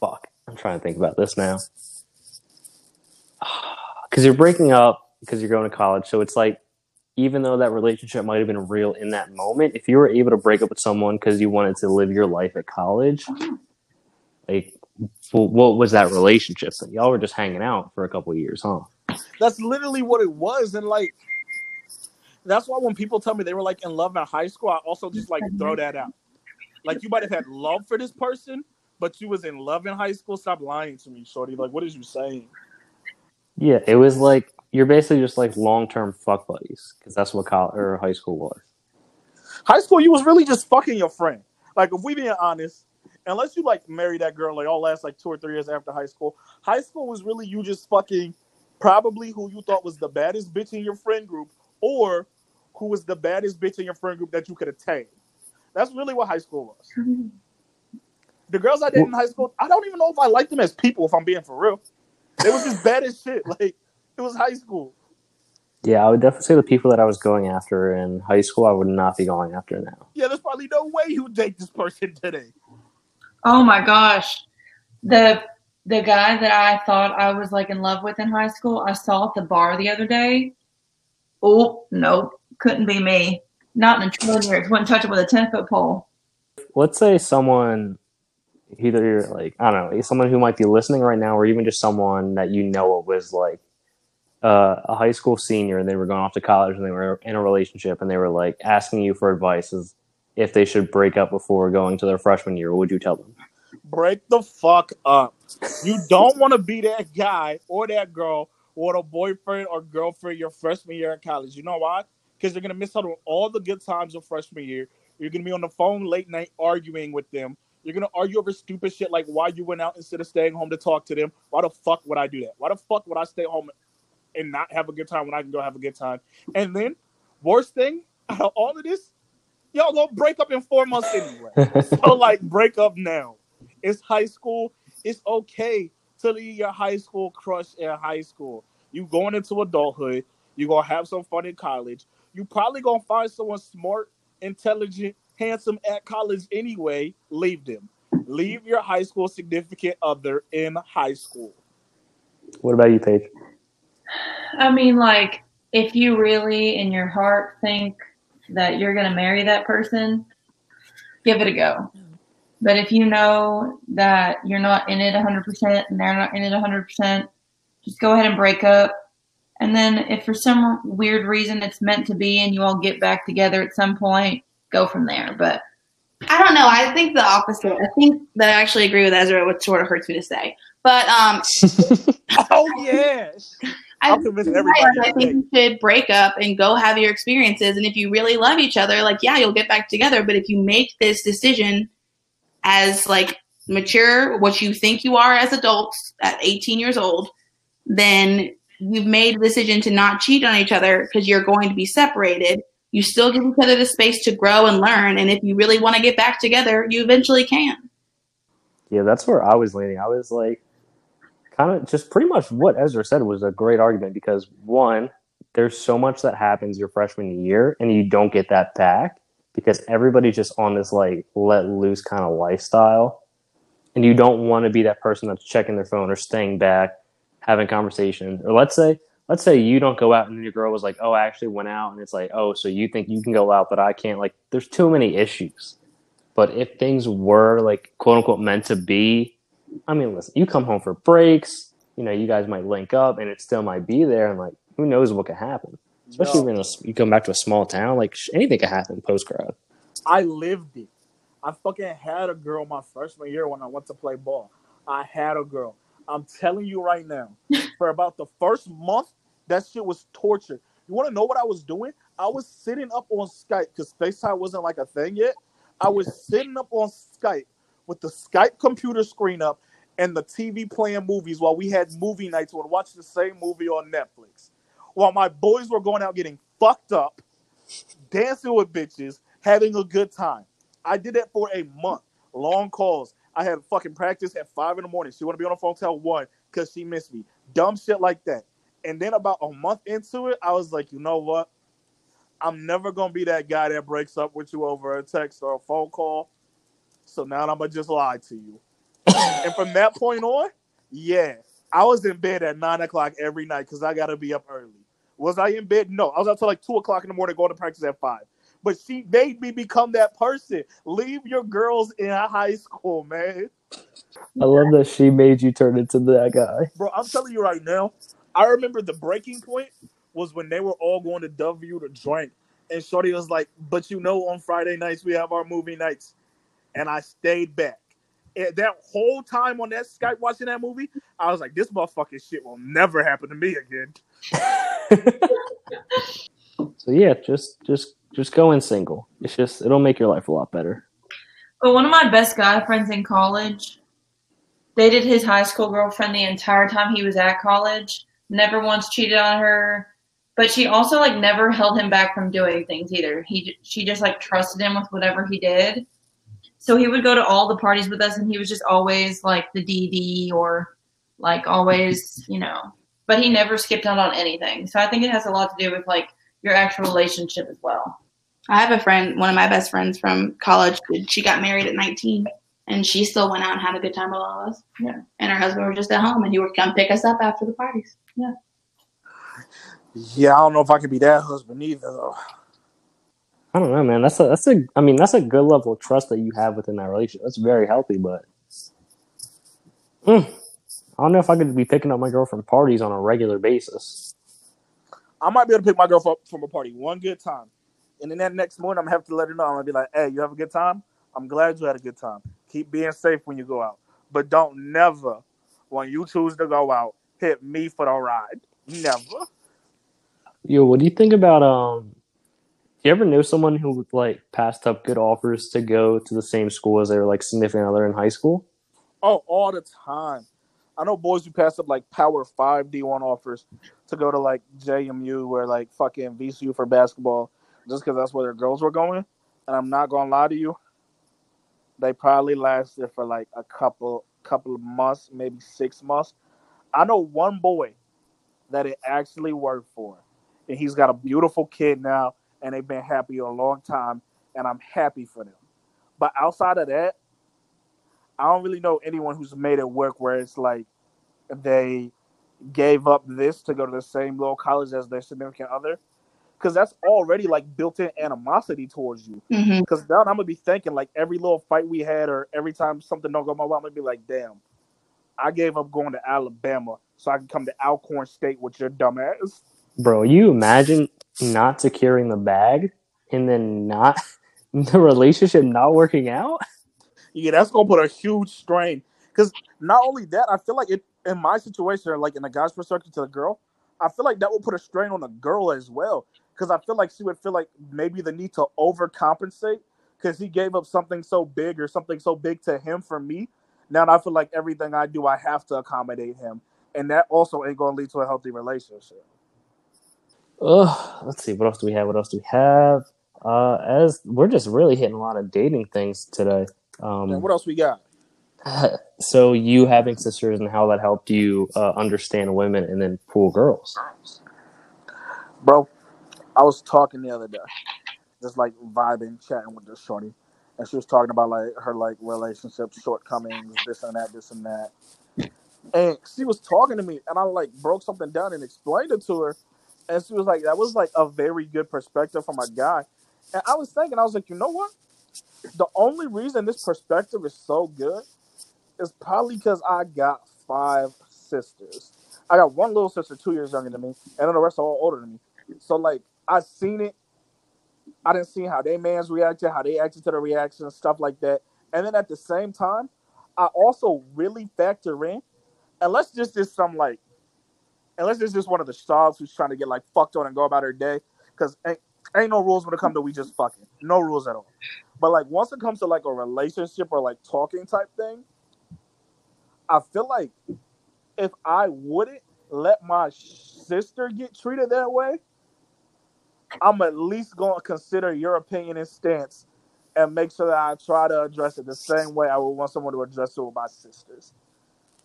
Fuck. I'm trying to think about this now. Because you're breaking up because you're going to college, so it's like even though that relationship might have been real in that moment, if you were able to break up with someone because you wanted to live your life at college, uh-huh. like well, what was that relationship? Like, y'all were just hanging out for a couple of years, huh? That's literally what it was. And like, that's why when people tell me they were like in love in high school, I also just like throw that out. Like, you might have had love for this person, but you was in love in high school. Stop lying to me, shorty. Like, what is you saying? Yeah, it was like you're basically just like long term fuck buddies because that's what college or high school was. High school, you was really just fucking your friend. Like, if we being honest, unless you like marry that girl, like all last like two or three years after high school, high school was really you just fucking probably who you thought was the baddest bitch in your friend group, or who was the baddest bitch in your friend group that you could attain. That's really what high school was. The girls I dated in high school, I don't even know if I liked them as people. If I'm being for real, they was just bad as shit. Like it was high school. Yeah, I would definitely say the people that I was going after in high school, I would not be going after now. Yeah, there's probably no way you would date this person today. Oh my gosh. The the guy that I thought I was like in love with in high school, I saw at the bar the other day. Oh, nope. Couldn't be me. Not in a trillion years. Wouldn't touch it with a ten foot pole. Let's say someone, either you're like, I don't know, someone who might be listening right now, or even just someone that you know was like uh, a high school senior and they were going off to college and they were in a relationship and they were like asking you for advice as if they should break up before going to their freshman year, what would you tell them? Break the fuck up. You don't want to be that guy or that girl or a boyfriend or girlfriend your freshman year in college. You know why? Because you're gonna miss out on all the good times of freshman year. You're gonna be on the phone late night arguing with them. You're gonna argue over stupid shit like why you went out instead of staying home to talk to them. Why the fuck would I do that? Why the fuck would I stay home and not have a good time when I can go have a good time? And then, worst thing out of all of this, y'all gonna break up in four months anyway. so like, break up now. It's high school. It's okay to leave your high school crush in high school. You going into adulthood. You gonna have some fun in college. You probably gonna find someone smart, intelligent, handsome at college anyway, leave them. Leave your high school significant other in high school. What about you, Paige? I mean, like, if you really in your heart think that you're going to marry that person, give it a go. But if you know that you're not in it 100% and they're not in it 100%, just go ahead and break up. And then if for some weird reason it's meant to be and you all get back together at some point, go from there. But I don't know. I think the opposite. I think that I actually agree with Ezra, which sort of hurts me to say. But um, Oh yeah. I, I'll convince I think you should break up and go have your experiences. And if you really love each other, like yeah, you'll get back together. But if you make this decision as like mature, what you think you are as adults at 18 years old, then you've made a decision to not cheat on each other because you're going to be separated. You still give each other the space to grow and learn. And if you really want to get back together, you eventually can. Yeah, that's where I was leaning. I was like, kind of just pretty much what Ezra said was a great argument because one, there's so much that happens your freshman year and you don't get that back because everybody's just on this like let loose kind of lifestyle. And you don't want to be that person that's checking their phone or staying back, having conversations. Or let's say, let's say you don't go out and your girl was like, Oh, I actually went out and it's like, oh, so you think you can go out, but I can't like there's too many issues. But if things were like quote unquote meant to be, I mean, listen, you come home for breaks, you know, you guys might link up and it still might be there. And like, who knows what could happen? Especially No. when a, you come back to a small town, like anything could happen post grad. I lived it. I fucking had a girl my freshman year when I went to play ball. I had a girl. I'm telling you right now, for about the first month, that shit was torture. You want to know what I was doing? I was sitting up on Skype because FaceTime wasn't like a thing yet. I was sitting up on Skype with the Skype computer screen up and the TV playing movies while we had movie nights would watch the same movie on Netflix. While my boys were going out getting fucked up, dancing with bitches, having a good time. I did that for a month. Long calls. I had fucking practice at five in the morning. She want to be on the phone till one because she missed me. Dumb shit like that. And then about a month into it, I was like, you know what? I'm never gonna be that guy that breaks up with you over a text or a phone call. So now I'm gonna just lie to you. and from that point on, yeah, I was in bed at nine o'clock every night because I gotta be up early. Was I in bed? No, I was up till like two o'clock in the morning going to practice at five. But she made me become that person. Leave your girls in high school, man. I love that she made you turn into that guy. Bro, I'm telling you right now, I remember the breaking point was when they were all going to W to drink. And Shorty was like, But you know, on Friday nights we have our movie nights. And I stayed back. And that whole time on that Skype watching that movie, I was like, This motherfucking shit will never happen to me again. So yeah, just just just go in single. It's just it'll make your life a lot better. But one of my best guy friends in college dated his high school girlfriend the entire time he was at college. Never once cheated on her, but she also like never held him back from doing things either. He she just like trusted him with whatever he did. So he would go to all the parties with us, and he was just always like the DD or like always, you know. But he never skipped out on anything. So I think it has a lot to do with like your actual relationship as well. I have a friend, one of my best friends from college. She got married at 19, and she still went out and had a good time with all of us. Yeah. And her husband was just at home, and he would come pick us up after the parties. Yeah, Yeah, I don't know if I could be that husband either though. I don't know, man. That's a that's a I mean that's a good level of trust that you have within that relationship. That's very healthy, but Mm. I don't know if I could be picking up my girl from parties on a regular basis. I might be able to pick my girl up from a party one good time. And then that next morning I'm gonna have to let her know. I'm gonna be like, hey, you have a good time? I'm glad you had a good time. Keep being safe when you go out. But don't never, when you choose to go out, hit me for the ride. Never. Yo, what do you think about um? You ever know someone who like passed up good offers to go to the same school as their like significant other in high school? Oh, all the time. I know boys who passed up like Power Five D1 offers to go to like JMU or like fucking VCU for basketball, just because that's where their girls were going. And I'm not gonna lie to you, they probably lasted for like a couple couple of months, maybe six months. I know one boy that it actually worked for, and he's got a beautiful kid now, and they've been happy a long time. and I'm happy for them. But outside of that, I don't really know anyone who's made it work where it's like they gave up this to go to the same little college as their significant other. Because that's already like built in animosity towards you. Mm-hmm. Because now I'm gonna be thinking like every little fight we had or every time something don't go my way, I'm gonna be like, damn, I gave up going to Alabama so I can come to Alcorn State with your dumb ass. Bro, you imagine not securing the bag and then not the relationship not working out? Yeah, that's gonna put a huge strain. Because not only that, I feel like it in my situation, like in a guy's perspective to the girl, I feel like that will put a strain on the girl as well. Because I feel like she would feel like maybe the need to overcompensate because he gave up something so big or something so big to him for me. Now I feel like everything I do, I have to accommodate him, and that also ain't gonna lead to a healthy relationship. Ugh, let's see. What else do we have? What else do we have? Uh, as we're just really hitting a lot of dating things today. And Um, what else we got? so you having sisters and how that helped you uh, understand women and then pull girls. Bro, I was talking the other day, just like vibing, chatting with this shorty, and she was talking about like her like relationship shortcomings, this and that, this and that. And she was talking to me, and I like broke something down and explained it to her, and she was like, "That was like a very good perspective from a guy." And I was thinking, I was like, you know what? The only reason this perspective is so good is probably because I got five sisters. I got one little sister, two years younger than me, and then the rest are all older than me. So like I seen it. I didn't see how they mans reacted, how they acted to the reaction, stuff like that. And then at the same time, I also really factor in, unless this is some like, unless this is just one of the stars who's trying to get like fucked on and go about her day, because ain't, ain't no rules when it comes to we just fucking, no rules at all. But like once it comes to like a relationship or like talking type thing, I feel like if I wouldn't let my sister get treated that way, I'm at least going to consider your opinion and stance and make sure that I try to address it the same way I would want someone to address it with my sisters.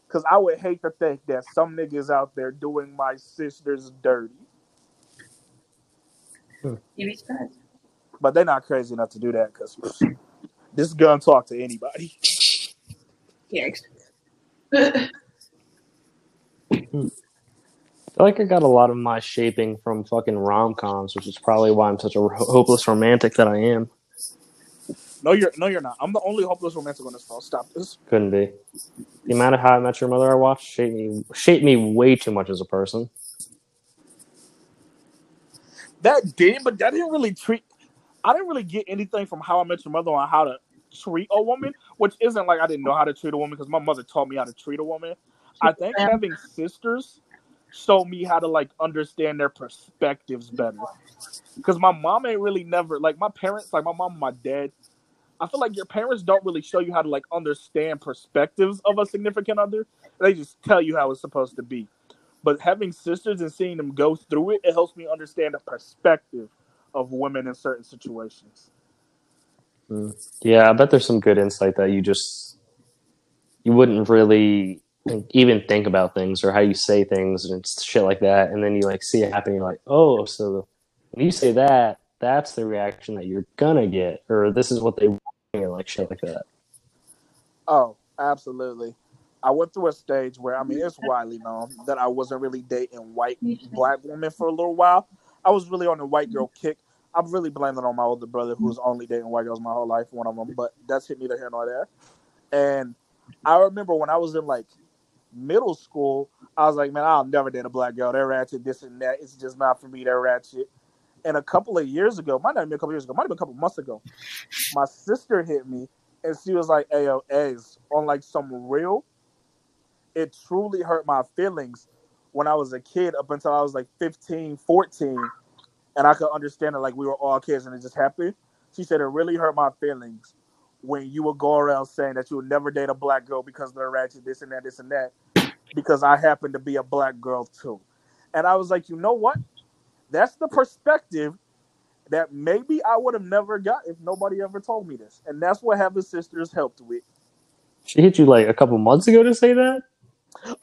Because I would hate to think that some niggas out there doing my sisters dirty. Hmm. You'd be surprised. But they're not crazy enough to do that because this gun talk to anybody. Yikes. Hmm. I feel like I got a lot of my shaping from fucking rom coms, which is probably why I'm such a hopeless romantic that I am. No, you're no, you're not. I'm the only hopeless romantic on this phone. Stop this. Couldn't be. The amount of How I Met Your Mother I watched shaped me shaped me way too much as a person. That did, but that didn't really treat. I didn't really get anything from How I Met Your Mother on how to treat a woman, which isn't like I didn't know how to treat a woman because my mother taught me how to treat a woman. I think having sisters showed me how to like understand their perspectives better. Because my mom ain't really never like my parents, like my mom and my dad. I feel like your parents don't really show you how to like understand perspectives of a significant other. They just tell you how it's supposed to be. But having sisters and seeing them go through it, it helps me understand the perspective of women in certain situations. Mm. Yeah, I bet there's some good insight that you just you wouldn't really even think about things or how you say things and shit like that, and then you like see it happen. You're like, oh, so when you say that, that's the reaction that you're gonna get, or this is what they or like shit like that. Oh, absolutely. I went through a stage where I mean it's widely known that I wasn't really dating white black women for a little while. I was really on the white girl kick. I'm really blaming on my older brother who was only dating white girls my whole life, one of them, but that's hit neither here nor there. And I remember when I was in like middle school, I was like, man, I'll never date a black girl. They're ratchet, this and that. It's just not for me. They're ratchet. And a couple of years ago, might not have been a couple years ago, might have been a couple months ago, my sister hit me and she was like, Ayo, A's on like some real. It truly hurt my feelings when I was a kid up until I was like 15, 14. And I could understand it like we were all kids and it just happened. She said it really hurt my feelings when you would go around saying that you would never date a black girl because they're ratchet, this and that, this and that, because I happen to be a black girl too. And I was like, you know what? That's the perspective that maybe I would have never got if nobody ever told me this. And that's what having sisters helped with. She hit you like a couple months ago to say that.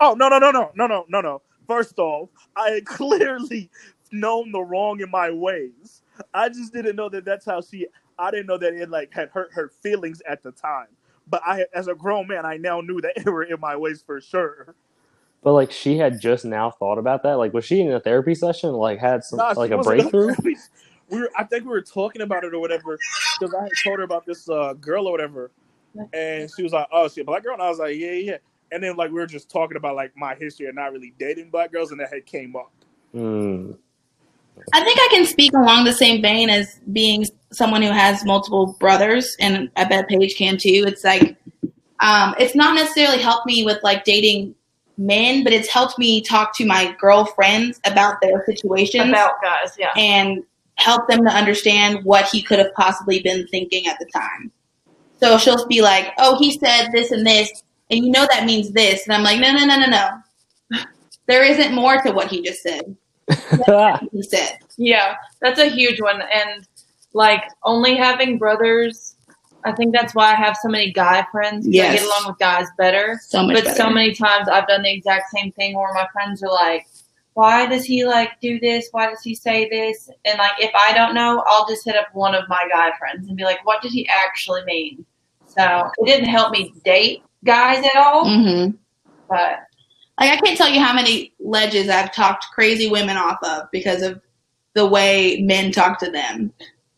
Oh no no no no no no no no. First off, I had clearly known the wrong in my ways. I just didn't know that that's how she. I didn't know that it like had hurt her feelings at the time. But I, as a grown man, I now knew that it were in my ways for sure. But like she had just now thought about that. Like was she in a therapy session? Like had some Nah, like a wasn't breakthrough? we were, I think we were talking about it or whatever because I had told her about this uh, girl or whatever, and she was like, "Oh, she a black girl," and I was like, "Yeah, yeah." And then like we were just talking about like my history and not really dating black girls, and that had came up. Mm. I think I can speak along the same vein as being someone who has multiple brothers, and I bet Paige can too. It's like, um, it's not necessarily helped me with like dating men, but it's helped me talk to my girlfriends about their situations About guys, yeah. and help them to understand what he could have possibly been thinking at the time. So she'll be like, "Oh, he said this and this, and you know that means this," and I'm like, "No, no, no, no, no. There isn't more to what he just said. He said." Yeah, that's a huge one. And like only having brothers, I think that's why I have so many guy friends. 'cause I get along with guys better. So much but better. so many times I've done the exact same thing where my friends are like, why does he like do this? Why does he say this? And like if I don't know, I'll just hit up one of my guy friends and be like, what did he actually mean? So it didn't help me date guys at all, hmm but Like I can't tell you how many ledges I've talked crazy women off of because of the way men talk to them,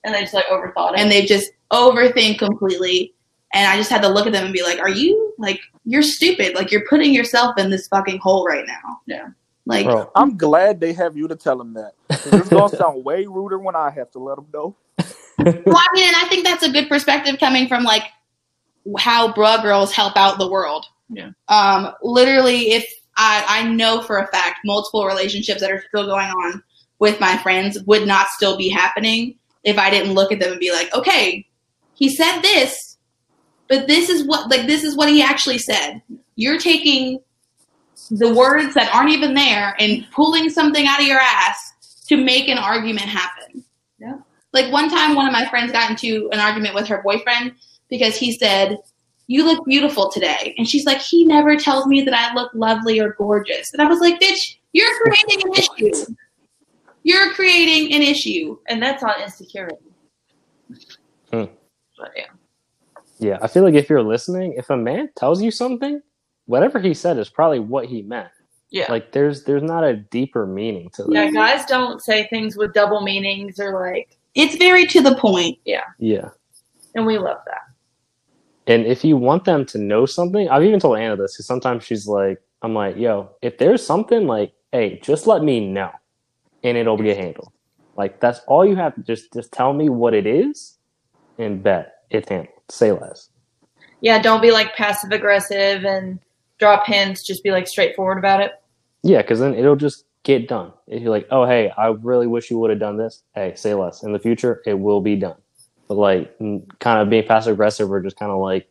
and they just like overthought it. and they just overthink completely. And I just had to look at them and be like, "Are you like you're stupid? Like you're putting yourself in this fucking hole right now." Yeah. Like Bro, I'm glad they have you to tell them that. It's gonna sound way ruder when I have to let them know. well, I mean, and I think that's a good perspective coming from like how bra girls help out the world. Yeah. Um, literally, if I I know for a fact multiple relationships that are still going on with my friends would not still be happening if I didn't look at them and be like, okay, he said this, but this is what like this is what he actually said. You're taking the words that aren't even there and pulling something out of your ass to make an argument happen. Yeah. Like one time, one of my friends got into an argument with her boyfriend because he said, You look beautiful today. And she's like, He never tells me that I look lovely or gorgeous. And I was like, Bitch, you're creating an issue. You're creating an issue. and that's on insecurity. But yeah. Yeah, I feel like if you're listening, if a man tells you something, whatever he said is probably what he meant. Yeah. Like there's there's not a deeper meaning to yeah, guys don't say things with double meanings or like, It's very to the point. Yeah. Yeah. and we love that. And if you want them to know something, I've even told Anna this because sometimes she's like, I'm like, yo, if there's something like, hey, just let me know and it'll get handled. Like that's all you have to just just tell me what it is and bet it's handled. Say less. Yeah, don't be like passive aggressive and drop hints. Just be like straightforward about it. Yeah, because then it'll just get done. If you're like, oh, hey, I really wish you would have done this, hey, say less. In the future, it will be done. But like, kind of being passive aggressive or just kind of like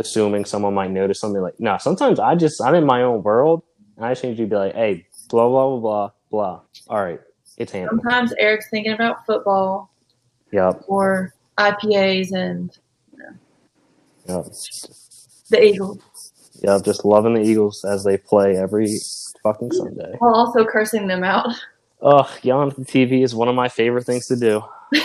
assuming someone might notice something like, no, sometimes I just, I'm in my own world and I just need you to be like, hey, blah, blah, blah, blah, blah. All right, it's handled. Sometimes Eric's thinking about football Yep, or IPAs and yeah, the Eagles, Yep, just loving the Eagles as they play every fucking Sunday. while also cursing them out. Ugh, yelling at the TV is one of my favorite things to do.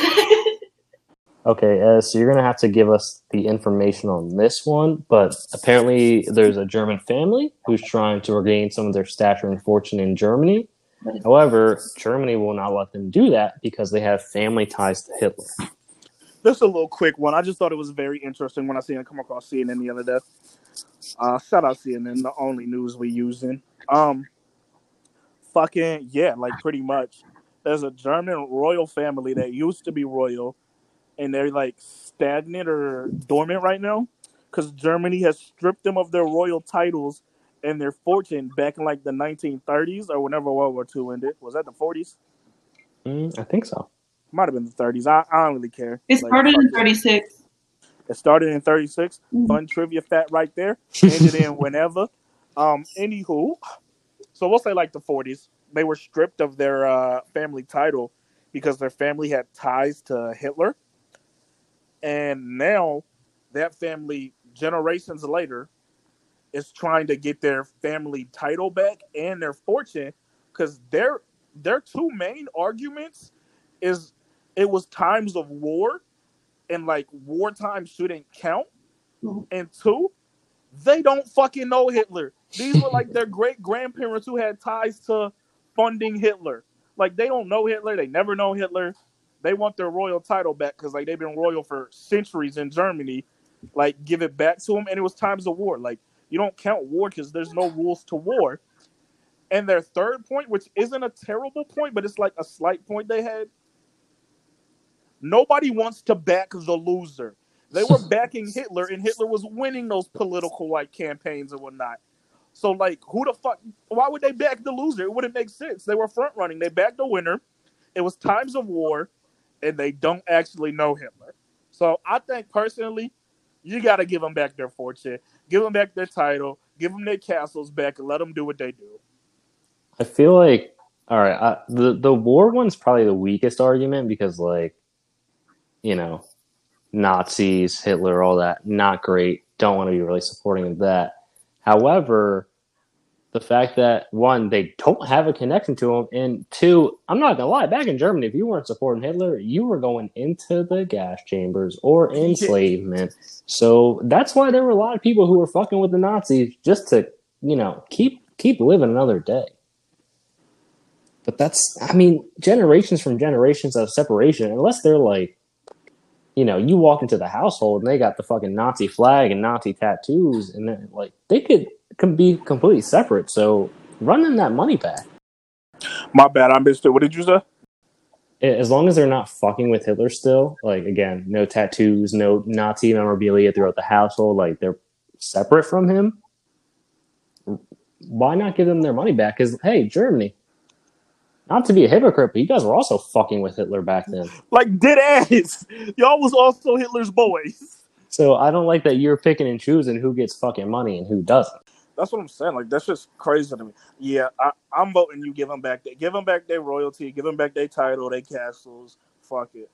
Okay, uh, so you're gonna have to give us the information on this one, but apparently there's a German family who's trying to regain some of their stature and fortune in Germany. However, Germany will not let them do that because they have family ties to Hitler. Just a little quick one. I just thought it was very interesting when I seen it come across CNN the other day. Uh, shout out CNN, the only news we using. Um, fucking yeah, like pretty much. There's a German royal family that used to be royal, and they're like stagnant or dormant right now because Germany has stripped them of their royal titles and their fortune back in like the 1930s or whenever World War II ended. Was that the 40s? Mm, I think so. Might have been the 30s. I, I don't really care. It Like, started in 36. It started in 36. Mhm. Fun trivia fact right there. Ended in whenever. Um, anywho, so we'll say like the 40s. They were stripped of their uh, family title because their family had ties to Hitler. And now that family, generations later, is trying to get their family title back and their fortune because their their two main arguments is it was times of war and like wartime shouldn't count. Mhm. And two, they don't fucking know Hitler. These were like their great grandparents who had ties to funding Hitler. Like they don't know Hitler. They never know Hitler. They want their royal title back because like they've been royal for centuries in Germany. Like give it back to them, and it was times of war. Like you don't count war because there's no rules to war. And their third point, which isn't a terrible point, but it's like a slight point they had. Nobody wants to back the loser. They were backing Hitler, and Hitler was winning those political like campaigns and whatnot. So like, who the fuck? Why would they back the loser? It wouldn't make sense. They were front running. They backed the winner. It was times of war, and they don't actually know Hitler. So I think personally, you got to give them back their fortune, give them back their title, give them their castles back, and let them do what they do. I feel like all right. I, the the war one's probably the weakest argument because like, you know, Nazis, Hitler, all that, not great. Don't want to be really supporting that. However, the fact that one, they don't have a connection to him, and two, I'm not gonna lie, back in Germany, if you weren't supporting Hitler, you were going into the gas chambers or enslavement. So that's why there were a lot of people who were fucking with the Nazis just to, you know, keep keep living another day. But that's, I mean, generations from generations of separation, unless they're like, you know, you walk into the household and they got the fucking Nazi flag and Nazi tattoos, and then like they could can be completely separate. So running that money back, My bad, I missed it. What did you say? as long as they're not fucking with Hitler still, like again, no tattoos, no Nazi memorabilia throughout the household, like they're separate from him. Why not give them their money back? Because hey, Germany, not to be a hypocrite, but you guys were also fucking with Hitler back then. Like dead ass. Y'all was also Hitler's boys. So I don't like that you're picking and choosing who gets fucking money and who doesn't. That's what I'm saying. Like that's just crazy to me. Yeah, I, I'm voting you give them back. They, give them back their royalty. Give them back their title, their castles. Fuck it.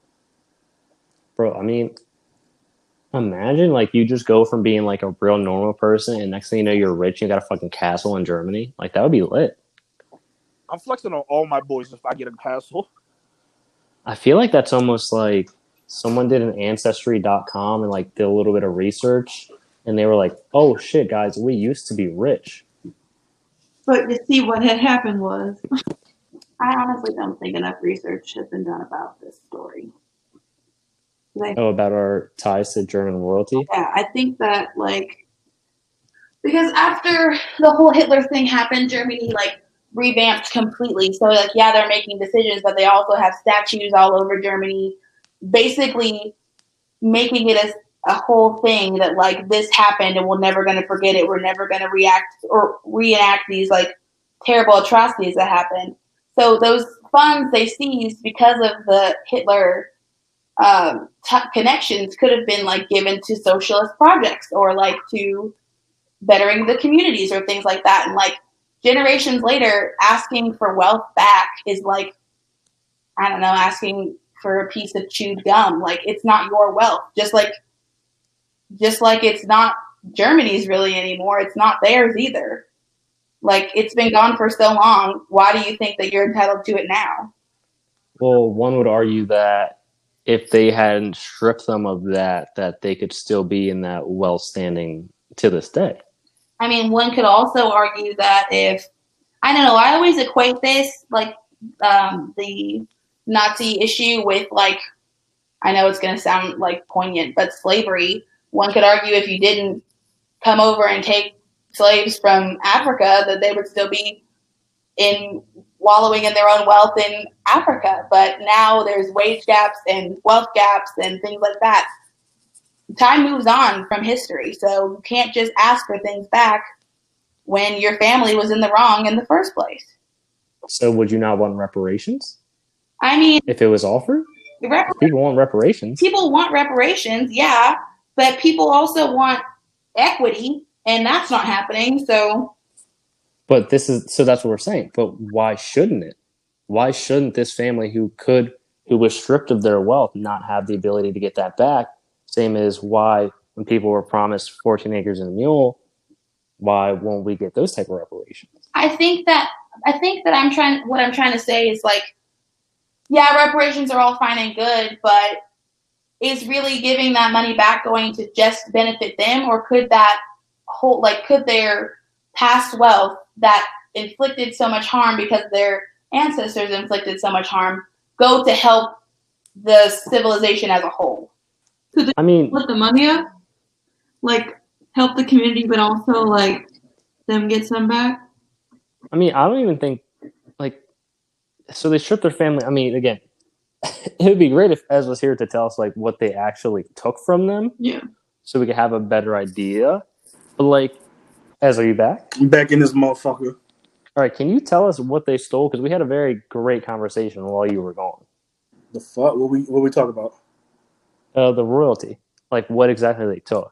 Bro, I mean, imagine like you just go from being like a real normal person and next thing you know you're rich, you got a fucking castle in Germany. Like that would be lit. I'm flexing on all my boys if I get a castle. I feel like that's almost like someone did an ancestry.com and like did a little bit of research and they were like, "Oh shit, guys, we used to be rich." But you see, what had happened was I honestly don't think enough research has been done about this story. Like, Oh, about our ties to German royalty. yeah, I think that like because after the whole Hitler thing happened, Germany like revamped completely. So like yeah, they're making decisions, but they also have statues all over Germany, basically making it as a whole thing that like this happened and we're never going to forget it. We're never going to react or reenact these like terrible atrocities that happened. So those funds they seized because of the Hitler um, t- connections could have been like given to socialist projects or like to bettering the communities or things like that. And like generations later, asking for wealth back is like, I don't know, asking for a piece of chewed gum. Like it's not your wealth. Just like, just like it's not Germany's really anymore. It's not theirs either. Like it's been gone for so long. Why do you think that you're entitled to it now? Well, one would argue that if they hadn't stripped them of that, that they could still be in that well standing to this day. I mean, one could also argue that if I don't know, I always equate this like um, the Nazi issue with like I know it's going to sound like poignant, but slavery. One could argue if you didn't come over and take slaves from Africa, that they would still be in wallowing in their own wealth in Africa. But now there's wage gaps and wealth gaps and things like that. Time moves on from history, so you can't just ask for things back when your family was in the wrong in the first place. So, would you not want reparations I mean, if it was offered? People want reparations. people want reparations, yeah, but people also want equity, and that's not happening. So But this is so that's what we're saying. But why shouldn't it? Why shouldn't this family who could who was stripped of their wealth not have the ability to get that back? Same as why when people were promised 14 acres and a mule, why won't we get those type of reparations? I think that I think that I'm trying. What I'm trying to say is like, yeah, reparations are all fine and good, but is really giving that money back going to just benefit them, or could that whole like could their past wealth that inflicted so much harm because their ancestors inflicted so much harm go to help the civilization as a whole? I mean, put the money up, like help the community, but also like them get some back. I mean, I don't even think like so they stripped their family. I mean, again, it would be great if Ez was here to tell us like what they actually took from them, Yeah. so we could have a better idea. But like, Ez, are you back? I'm back in this motherfucker. All right, can you tell us what they stole? Because we had a very great conversation while you were gone. The fuck? What we what we talk about? Uh, the royalty, like what exactly they took.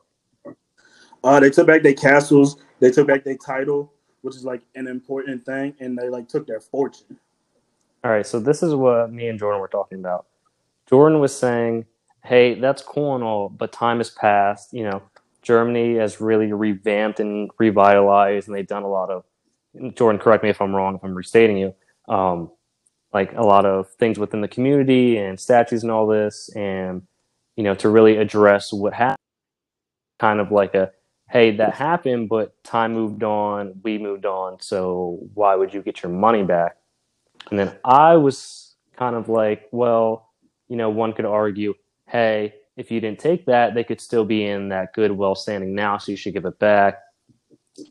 Uh, they took back their castles. They took back their title, which is like an important thing, and they like took their fortune. All right, so this is what me and Jordan were talking about. Jordan was saying, "Hey, that's cool and all, but time has passed. You know, Germany has really revamped and revitalized, and they've done a lot of." Jordan, correct me if I'm wrong if I'm restating you. Um, like a lot of things within the community and statues and all this, and you know, to really address what happened. Kind of like a, hey, that happened, but time moved on, we moved on, so why would you get your money back? And then I was kind of like, well, you know, one could argue, hey, if you didn't take that, they could still be in that good, well standing now, so you should give it back.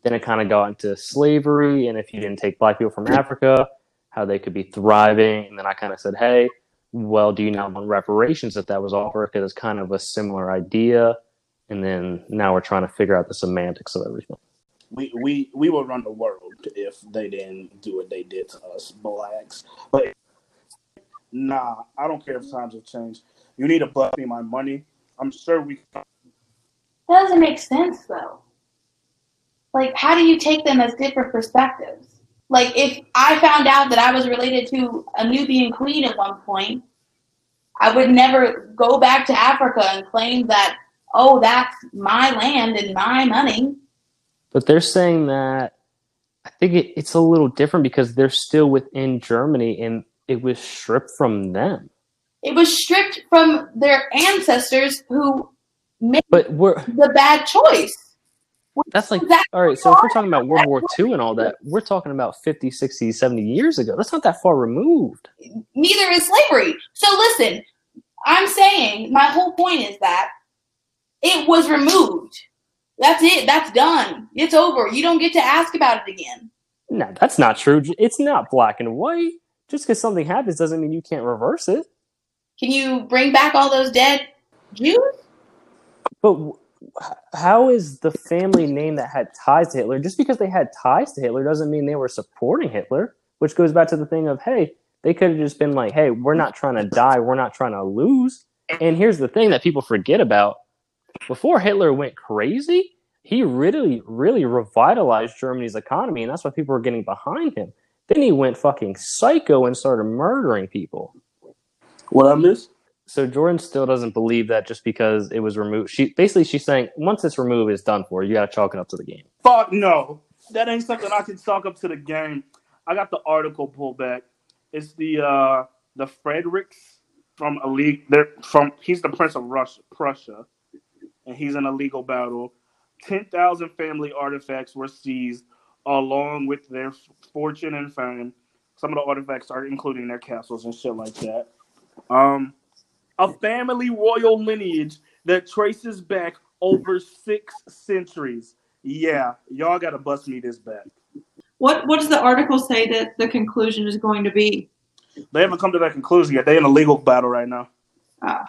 Then it kind of got into slavery, and if you didn't take black people from Africa, how they could be thriving. And then I kind of said, hey, well, do you now want reparations if that was offered? Because it's kind of a similar idea. And then now we're trying to figure out the semantics of everything. We we we would run the world if they didn't do what they did to us blacks. But nah, I don't care if times have changed. You need to bust me my money. I'm sure we. That doesn't make sense though. Like, how do you take them as different perspectives? Like, if I found out that I was related to a Nubian queen at one point, I would never go back to Africa and claim that, oh, that's my land and my money. But they're saying that I think it, it's a little different because they're still within Germany and it was stripped from them. It was stripped from their ancestors who made But we're the bad choice. That's like That- all right. So if we're talking about World War II and all that, we're talking about 50, 60, 70 years ago. That's not that far removed. neither is slavery. So listen, I'm saying my whole point is that it was removed. That's it. That's done. It's over. You don't get to ask about it again. No, that's not true. It's not black and white. Just because something happens doesn't mean you can't reverse it. Can you bring back all those dead Jews? But how is the family name that had ties to Hitler? Just because they had ties to Hitler doesn't mean they were supporting Hitler, which goes back to the thing of, hey, they could have just been like, hey, we're not trying to die, we're not trying to lose. And here's the thing that people forget about before Hitler went crazy, he really, really revitalized Germany's economy, and that's why people were getting behind him. Then he went fucking psycho and started murdering people. What I missed? So Jordan still doesn't believe that just because it was removed. She basically she's saying once it's removed, it's done for. You got to chalk it up to the game. Fuck no. That ain't something I can chalk up to the game. I got the article pulled back. It's the uh the Fredericks from a league. They're from. He's the Prince of Russia, Prussia, and he's in a legal battle. Ten thousand family artifacts were seized, along with their fortune and fame. Some of the artifacts are including their castles and shit like that. Um, a family royal lineage that traces back over six centuries. Yeah, y'all gotta bust me this back. What What does the article say that the conclusion is going to be? They haven't come to that conclusion yet. They're in a legal battle right now. Ah.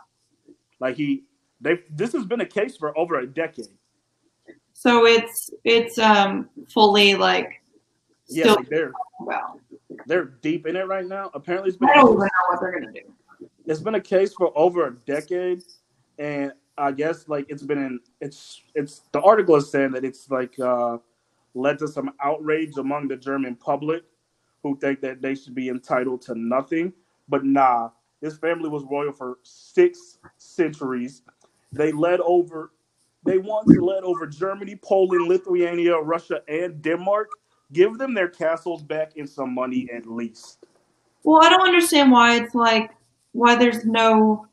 Like he, they. This has been a case for over a decade. So it's it's um fully like Yeah, still like they're well. they're deep in it right now. Apparently, it's been I don't even know what they're gonna do. It's been a case for over a decade, and I guess like it's been in it's it's the article is saying that it's like uh, led to some outrage among the German public who think that they should be entitled to nothing. But nah, this family was royal for six centuries. They led over they once led over Germany, Poland, Lithuania, Russia, and Denmark. Give them their castles back and some money at least. Well, I don't understand why it's like why there's no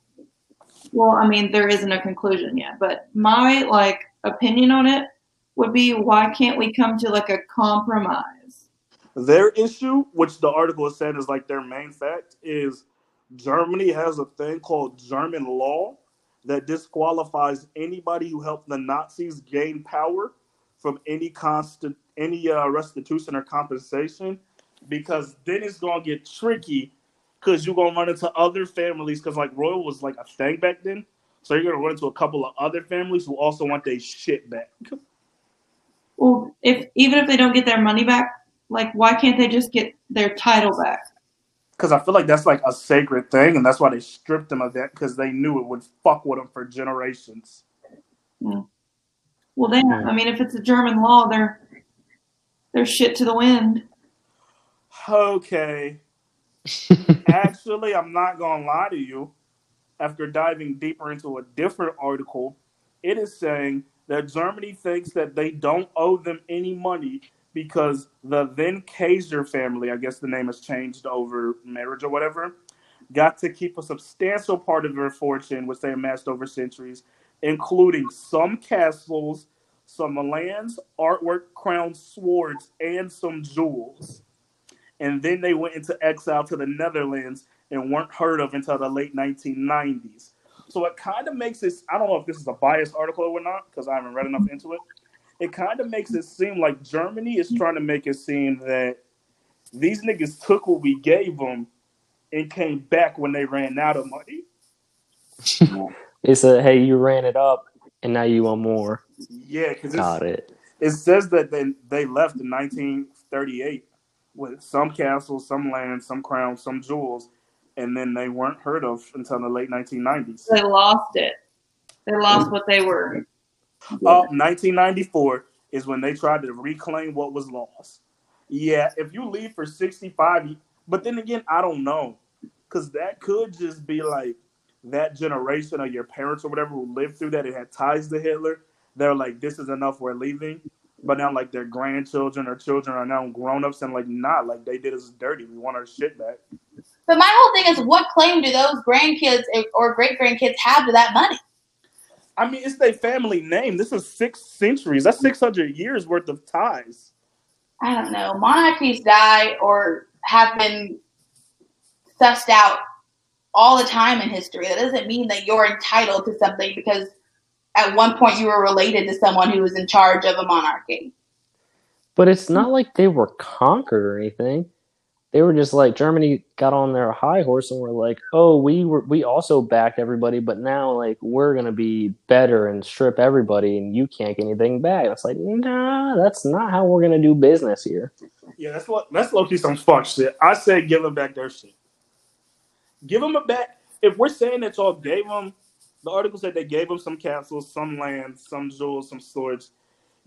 Well, I mean, there isn't a conclusion yet, but my like opinion on it would be why can't we come to like a compromise? Their issue, which the article is saying is like their main fact, is Germany has a thing called German law that disqualifies anybody who helped the Nazis gain power from any constant any uh, restitution or compensation, because then it's gonna get tricky because you're gonna run into other families because like royal was like a thing back then. So you're gonna run into a couple of other families who also want their shit back. Well, if even if they don't get their money back, like why can't they just get their title back? Because I feel like that's like a sacred thing, and that's why they stripped them of that because they knew it would fuck with them for generations. Yeah. Well, then I mean, if it's a German law, they're they're shit to the wind. Okay. Actually, I'm not gonna lie to you. After diving deeper into a different article, it is saying that Germany thinks that they don't owe them any money because the then Kaiser family, I guess the name has changed over marriage or whatever, got to keep a substantial part of their fortune, which they amassed over centuries, including some castles, some lands, artwork, crowns, swords, and some jewels. And then they went into exile to the Netherlands and weren't heard of until the late 1990s. So it kind of makes it, I don't know if this is a biased article or not, because I haven't read enough into it. It kind of makes it seem like Germany is trying to make it seem that these niggas took what we gave them and came back when they ran out of money. They said, "Hey, you ran it up, and now you want more." Yeah, because Got it. it says that they, they left in 1938 with some castles, some land, some crowns, some jewels, and then they weren't heard of until the late 1990s. They lost it. They lost what they were. Uh, 1994 is when they tried to reclaim what was lost. Yeah, if you leave for 65, but then again, I don't know. Because that could just be like that generation of your parents or whatever who lived through that and had ties to Hitler. They're like, this is enough, we're leaving. But now, like, their grandchildren or children are now grown ups and, like, nah, like, they did us dirty. We want our shit back. But my whole thing is, what claim do those grandkids or great grandkids have to that money? I mean, it's their family name. This is six centuries. That's 600 years worth of ties. I don't know. Monarchies die or have been sussed out all the time in history. That doesn't mean that you're entitled to something because at one point you were related to someone who was in charge of a monarchy. But it's not like they were conquered or anything. They were just like Germany got on their high horse and were like, "Oh, we were we also backed everybody, but now like we're gonna be better and strip everybody, and you can't get anything back." It's like, nah, that's not how we're gonna do business here. Yeah, that's what that's low key some fuck shit. I said, give them back their shit. Give them a back. If we're saying that y'all gave them, the article said they gave them some castles, some land, some jewels, some swords.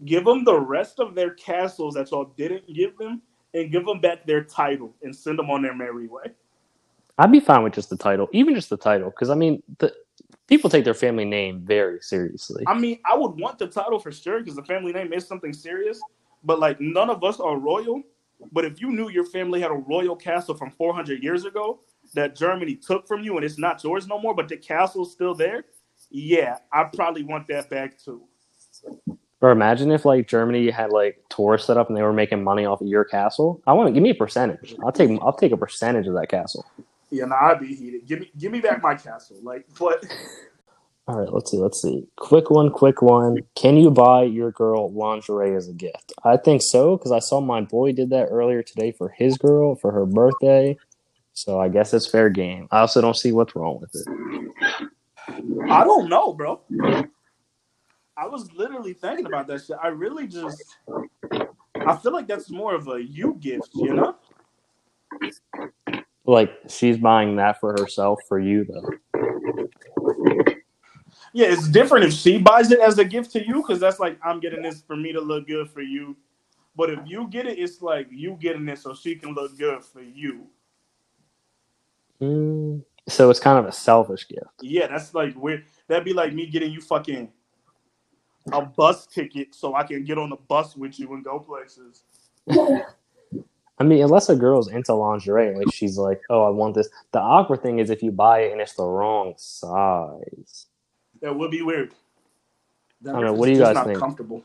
Give them the rest of their castles that y'all didn't give them, and give them back their title and send them on their merry way. I'd be fine with just the title, even just the title, because I mean, the people take their family name very seriously. I mean, I would want the title for sure because the family name is something serious. But like, none of us are royal. But if you knew your family had a royal castle from 400 years ago that Germany took from you and it's not yours no more, but the castle's still there, yeah, I probably want that back too. Or imagine if like Germany had like tours set up and they were making money off of your castle. I want to give me a percentage. I'll take I'll take a percentage of that castle. Yeah, nah, I'd be heated. Give me, give me back my castle. Like, but All right, let's see. Let's see. Quick one, quick one. Can you buy your girl lingerie as a gift? I think so because I saw my boy did that earlier today for his girl for her birthday. So I guess it's fair game. I also don't see what's wrong with it. I don't know, bro. I was literally thinking about that shit. I really just, I feel like that's more of a you gift, you know? Like she's buying that for herself for you though. Yeah, it's different if she buys it as a gift to you because that's like I'm getting this for me to look good for you. But if you get it, it's like you getting it so she can look good for you. Mm, so it's kind of a selfish gift. Yeah, that's like weird. That'd be like me getting you fucking a bus ticket so I can get on the bus with you and go places. I mean, unless a girl's into lingerie, like she's like, "Oh, I want this." The awkward thing is if you buy it and it's the wrong size. That would be weird. That I don't know, what do you guys not think? Comfortable.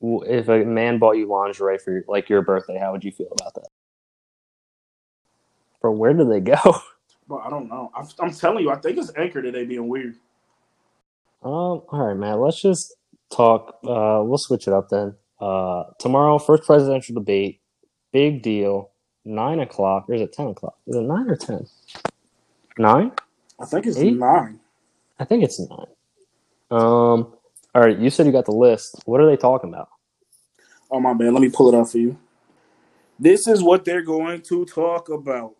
If a man bought you lingerie for like your birthday, how would you feel about that? Bro, where do they go? But I don't know. I'm, I'm telling you, I think it's Anchor today being weird. Um, all right, man. Let's just talk. Uh, we'll switch it up then. Uh, tomorrow, first presidential debate, big deal. Nine o'clock, or is it ten o'clock? Is it nine or ten? Nine? I think it's Eight? nine. I think it's nine. Um, all right. You said you got the list. What are they talking about? Oh my man, Let me pull it up for you. This is what they're going to talk about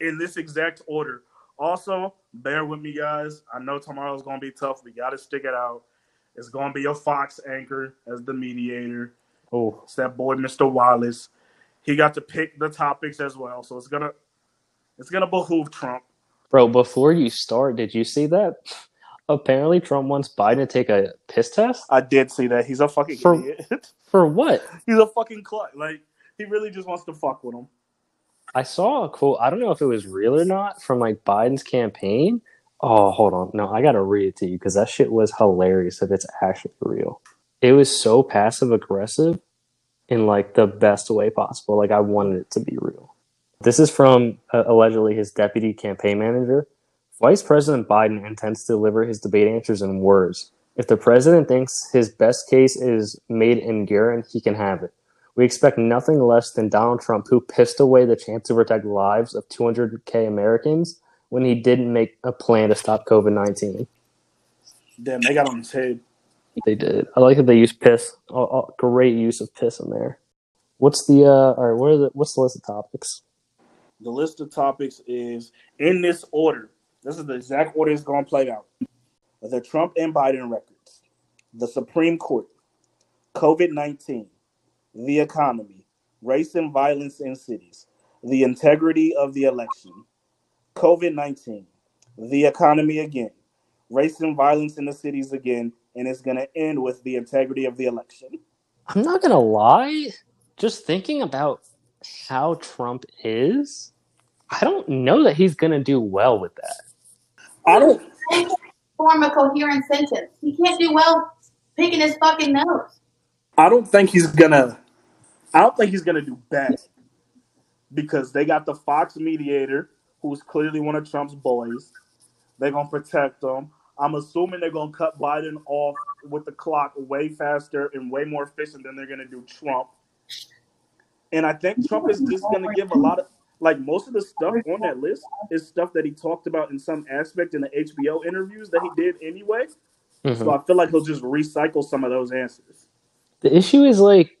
in this exact order. Also, bear with me, guys. I know tomorrow's going to be tough. We got to stick it out. It's going to be a Fox anchor as the mediator. Oh, It's that boy, Mr. Wallace. He got to pick the topics as well, so it's gonna it's gonna behoove Trump. bro. Before you start, did you see that? Apparently, Trump wants Biden to take a piss test. I did see that. He's a fucking For- idiot. For what? He's a fucking clut. Like he really just wants to fuck with him. I saw a quote. I don't know if it was real or not from like Biden's campaign. Oh, hold on. No, I gotta read it to you because that shit was hilarious. If it's actually real, it was so passive aggressive in like the best way possible. Like I wanted it to be real. This is from uh, allegedly his deputy campaign manager. Vice President Biden intends to deliver his debate answers in words. If the president thinks his best case is made in Garen, he can have it. We expect nothing less than Donald Trump, who pissed away the chance to protect lives of 200K Americans when he didn't make a plan to stop COVID 19. Damn, they got on his head. They did. I like that they used piss. Oh, oh, great use of piss in there. What's the, uh, all right, what are the, what's the list of topics? The list of topics is in this order. This is the exact order it's going to play out. The Trump and Biden records, the Supreme Court, COVID 19, the economy, race and violence in cities, the integrity of the election, COVID 19, the economy again, race and violence in the cities again, and it's going to end with the integrity of the election. I'm not going to lie. Just thinking about how Trump is, I don't know that he's going to do well with that. I don't. He can't form a coherent sentence. He can't do well picking his fucking nose. I don't think he's gonna. I don't think he's gonna do bad because they got the Fox mediator, who's clearly one of Trump's boys. They're gonna protect him. I'm assuming they're gonna cut Biden off with the clock way faster and way more efficient than they're gonna do Trump. And I think Trump is just gonna give a lot of like most of the stuff on that list is stuff that he talked about in some aspect in the HBO interviews that he did anyway. Mhm. So I feel like he'll just recycle some of those answers. The issue is like,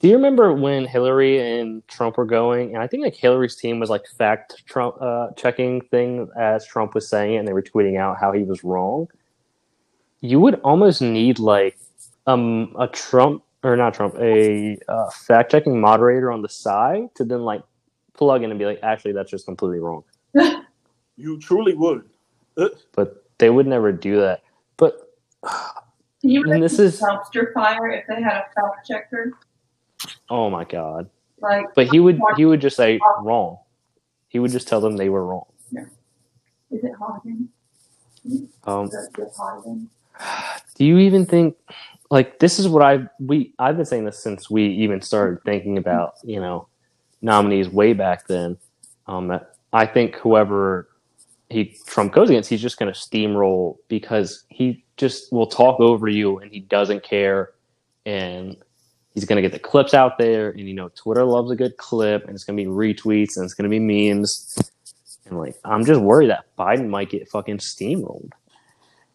do you remember when Hillary and Trump were going? And I think like Hillary's team was like fact Trump uh, checking thing as Trump was saying it, and they were tweeting out how he was wrong. You would almost need like um a Trump or not Trump a uh, fact checking moderator on the side to then like plug in and be like, actually, that's just completely wrong. You truly would. Uh, But they would never do that. But Can you And this is- dumpster fire if they had a fact checker? Oh my god. Like, But he would he would just say wrong. He would just tell them they were wrong. Yeah. is it Hodgkin? Um, Is it Hodgkin? do you even think like this is what I we I've been saying this since we even started thinking about you know nominees way back then. Um, that I think whoever he Trump goes against, he's just going to steamroll because he just will talk over you and he doesn't care, and he's going to get the clips out there, and you know Twitter loves a good clip, and it's going to be retweets and it's going to be memes, and like I'm just worried that Biden might get fucking steamrolled.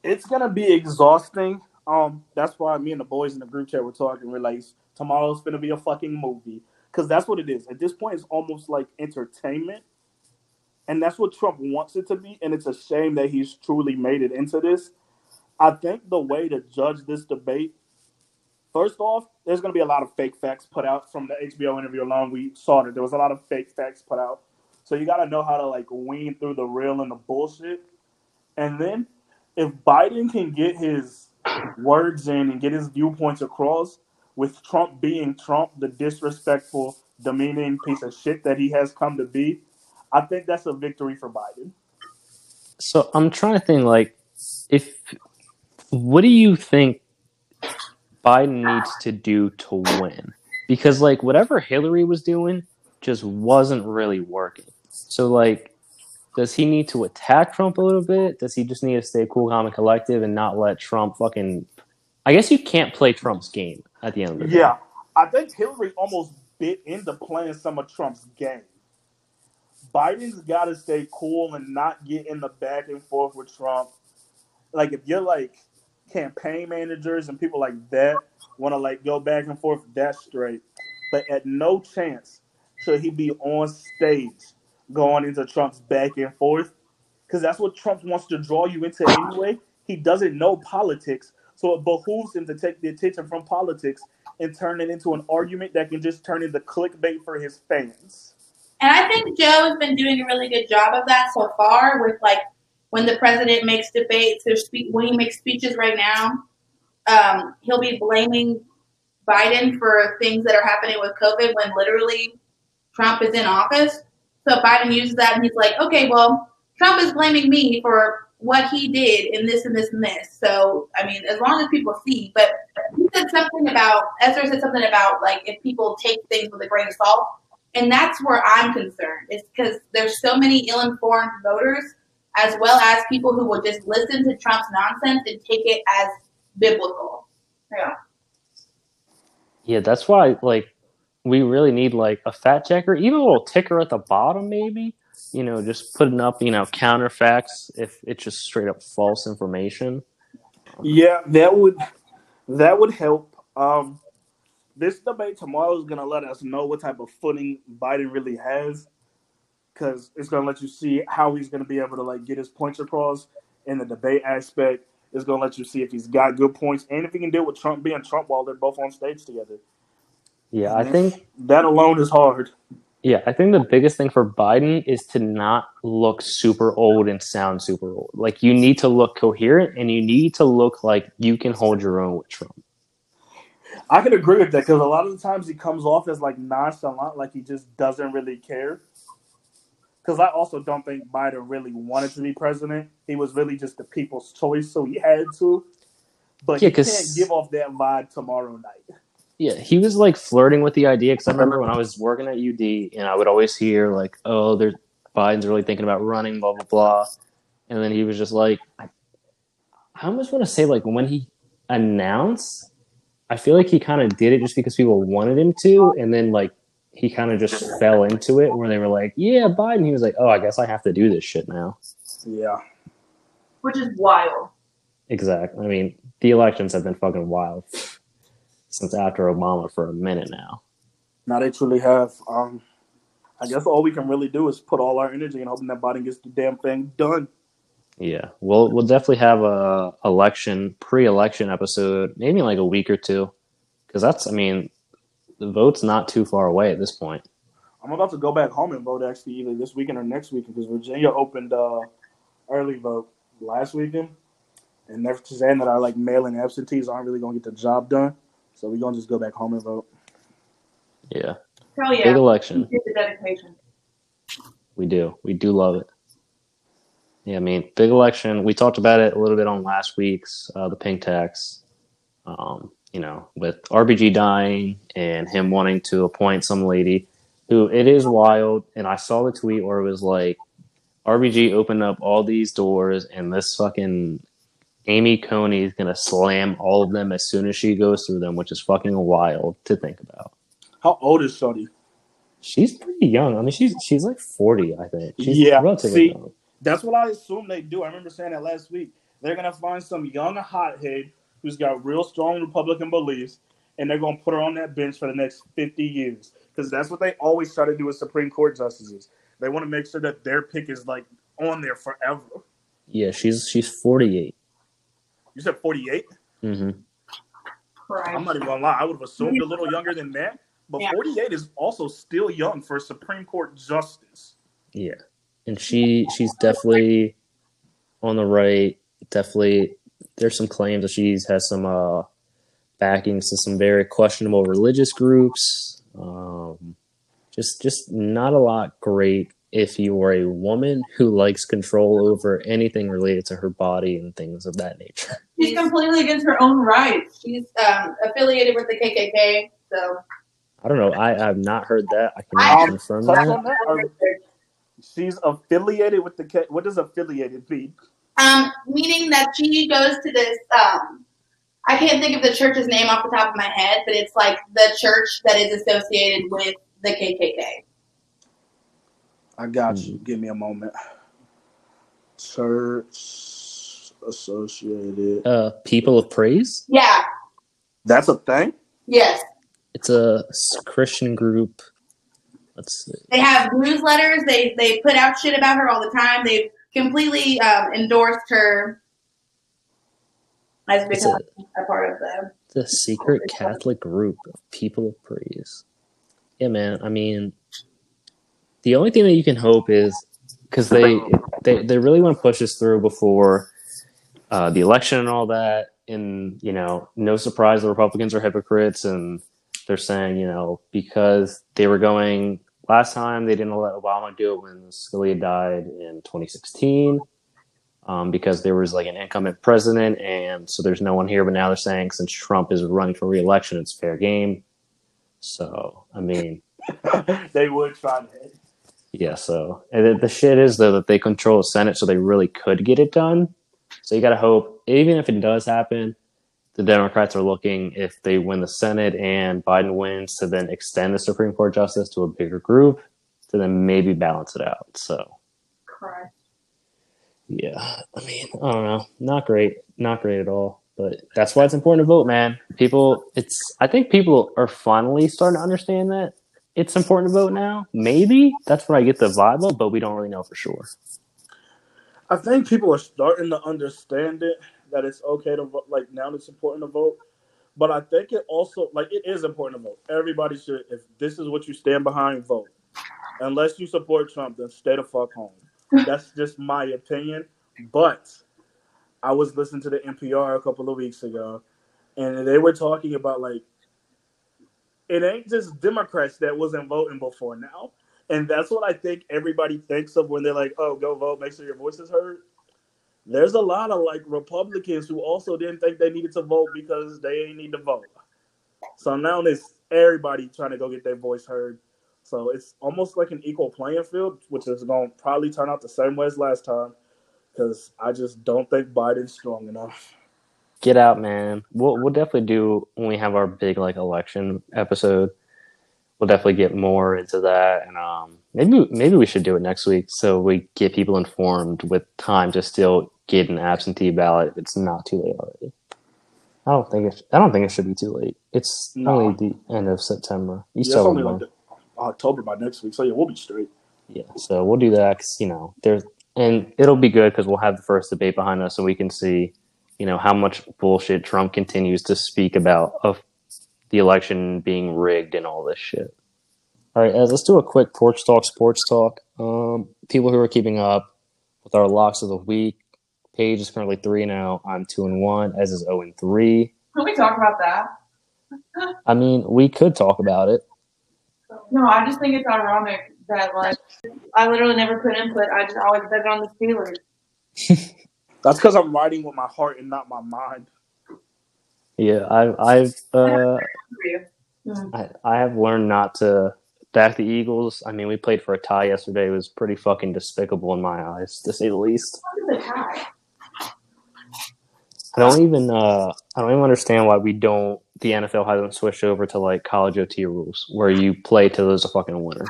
it's gonna be exhausting. Um, that's why me and the boys in the group chat were talking. We're like, tomorrow's gonna be a fucking movie because that's what it is. At this point, it's almost like entertainment, and that's what Trump wants it to be. And it's a shame that he's truly made it into this. I think the way to judge this debate, first off, there's gonna be a lot of fake facts put out from the HBO interview alone. We saw that there was a lot of fake facts put out, so you got to know how to like wean through the real and the bullshit. And then if Biden can get his words in and get his viewpoints across, with Trump being Trump, the disrespectful, demeaning piece of shit that he has come to be, I think that's a victory for Biden. So I'm trying to think like if what do you think Biden needs to do to win? Because like whatever Hillary was doing just wasn't really working. So like does he need to attack Trump a little bit? Does he just need to stay cool, calm, and collective and not let Trump fucking I guess you can't play Trump's game at the end of the day. Yeah, I think Hillary almost bit into playing some of Trump's game. Biden's got to stay cool and not get in the back and forth with Trump. Like if you're like campaign managers and people like that want to like go back and forth, that's straight. But at no chance should he be on stage going into Trump's back and forth because that's what Trump wants to draw you into anyway. He doesn't know politics, so it behooves him to take the attention from politics and turn it into an argument that can just turn into clickbait for his fans. And I think Joe has been doing a really good job of that so far with like when the president makes debates or when he makes speeches right now, um, he'll be blaming Biden for things that are happening with COVID when literally Trump is in office. So Biden uses that and he's like, okay, well, Trump is blaming me for what he did in this and this and this. So, I mean, as long as people see, but he said something about, Esther said something about like if people take things with a grain of salt. And that's where I'm concerned. It's because there's so many ill-informed voters, as well as people who will just listen to Trump's nonsense and take it as biblical. Yeah. Yeah, that's why like we really need like a fact checker, even a little ticker at the bottom, maybe. You know, just putting up, you know, counterfacts if it's just straight up false information. Yeah, that would that would help. Um, this debate tomorrow is going to let us know what type of footing Biden really has, because it's going to let you see how he's going to be able to like get his points across in the debate aspect. It's going to let you see if he's got good points and if he can deal with Trump being Trump while they're both on stage together. Yeah, I think that alone is hard. yeah, I think the biggest thing for Biden is to not look super old and sound super old. Like you need to look coherent and you need to look like you can hold your own with Trump. I can agree with that because a lot of the times he comes off as like nonchalant, like he just doesn't really care. Because I also don't think Biden really wanted to be president. He was really just the people's choice, so he had to. But Yeah, he can't give off that vibe tomorrow night. Yeah, he was like flirting with the idea because I remember when I was working at UD and I would always hear like, "Oh, there's Biden's really thinking about running," blah blah blah, and then he was just like, I, I almost want to say like when he announced, I feel like he kind of did it just because people wanted him to, and then like he kind of just fell into it where they were like, "Yeah, Biden," he was like, "Oh, I guess I have to do this shit now." Yeah. Which is wild. Exactly. I mean, the elections have been fucking wild since after Obama for a minute now. Now they truly have. Um, I guess all we can really do is put all our energy in hoping that Biden gets the damn thing done. Yeah, we'll we'll definitely have a election pre-election episode, maybe in like a week or two, because that's I mean, the vote's not too far away at this point. I'm about to go back home and vote actually either this weekend or next weekend because Virginia opened uh, early vote last weekend, and they're saying that our like mail-in absentees aren't really gonna get the job done, so we're gonna just go back home and vote. Yeah, Hell yeah. big election. Get the dedication. We do, we do love it. Yeah, I mean, big election. We talked about it a little bit on last week's uh, the pink tax. Um, you know, with RBG dying and him wanting to appoint some lady who it is wild. And I saw the tweet where it was like, RBG opened up all these doors, and this fucking Amy Coney is gonna slam all of them as soon as she goes through them, which is fucking wild to think about. How old is Shorty? She's pretty young. I mean, she's she's like forty, I think. She's Yeah, relatively see, young. That's what I assume they do. I remember saying that last week. They're gonna find some young hothead who's got real strong Republican beliefs, and they're gonna put her on that bench for the next fifty years. Because that's what they always try to do with Supreme Court justices. They want to make sure that their pick is like on there forever. Yeah, she's she's forty eight. You said forty eight. Mm-hmm. Right. I'm not even gonna lie. I would have assumed a little younger than that. But Yeah. 48 is also still young for a Supreme Court justice. Yeah, and she she's definitely on the right. Definitely, there's some claims that she has some uh backings to some very questionable religious groups. Um, just just not a lot great if you are a woman who likes control over anything related to her body and things of that nature. She's completely against her own rights. She's um, affiliated with the KKK, so I don't know. I have not heard that. I I- cannot confirm that. that? She's affiliated with the. K- What does affiliated mean? Um, meaning that she goes to this. Um, I can't think of the church's name off the top of my head, but it's like the church that is associated with the KKK. I got you. Give me a moment. Church associated. Uh, People of Praise. Yeah. That's a thing. Yes. It's a Christian group. Let's see. They have newsletters. They they put out shit about her all the time. They've completely um, endorsed her as becoming a, a part of them. the secret Catholic group of People of Praise. Yeah, man. I mean, the only thing that you can hope is because they, they they really want to push this through before uh, the election and all that. And you know, no surprise, the Republicans are hypocrites, and they're saying you know because they were going last time they didn't let Obama do it when Scalia died in 2016 um, because there was like an incumbent president, and so there's no one here. But now they're saying since Trump is running for reelection, it's fair game. So I mean, they would try to. yeah. So and the, the shit is though that they control the Senate, so they really could get it done. So you got to hope, even if it does happen, the Democrats are looking if they win the Senate and Biden wins to then extend the Supreme Court justice to a bigger group to then maybe balance it out. So Christ. Yeah, I mean, I don't know. Not great. Not great at all. But that's why it's important to vote, man. People, it's, I think people are finally starting to understand that it's important to vote now. Maybe that's what I get the vibe of, but we don't really know for sure. I think people are starting to understand it that it's okay to vote. Like now, it's important to vote. But I think it also like it is important to vote. Everybody should. If this is what you stand behind, vote. Unless you support Trump, then stay the fuck home. That's just my opinion. But I was listening to the NPR a couple of weeks ago, and they were talking about like it ain't just Democrats that wasn't voting before now. And that's what I think everybody thinks of when they're like, oh, go vote, make sure your voice is heard. There's a lot of like Republicans who also didn't think they needed to vote because they ain't need to vote. So now it's everybody trying to go get their voice heard. So it's almost like an equal playing field, which is going to probably turn out the same way as last time because I just don't think Biden's strong enough. Get out, man. We'll, we'll definitely do when we have our big like election episode. We'll definitely get more into that, and um, maybe maybe we should do it next week so we get people informed with time to still get an absentee ballot if it's not too late already. I don't think it. I don't think it should be too late. It's No. only the end of September. You Yeah, it's still only like October by next week. So yeah, we'll be straight. Yeah, so we'll do that 'cause, you know there's and it'll be good because we'll have the first debate behind us, and we can see, you know, how much bullshit Trump continues to speak about of the election being rigged and all this shit. All right, Ez let's do a quick porch talk, sports talk. Um, people who are keeping up with our locks of the week. Paige is currently three and zero. I'm two and one. Ez is zero and three. Can we talk about that? I mean, we could talk about it. No, I just think it's ironic that like I literally never put input. I just always bet on the Steelers. That's because I'm riding with my heart and not my mind. Yeah, I've I've uh, I, I have learned not to back the Eagles. I mean, we played for a tie yesterday. It was pretty fucking despicable in my eyes, to say the least. Look at the tie. I don't even uh, I don't even understand why we don't. The NFL hasn't switched over to like college OT rules, where you play till there's a fucking winner.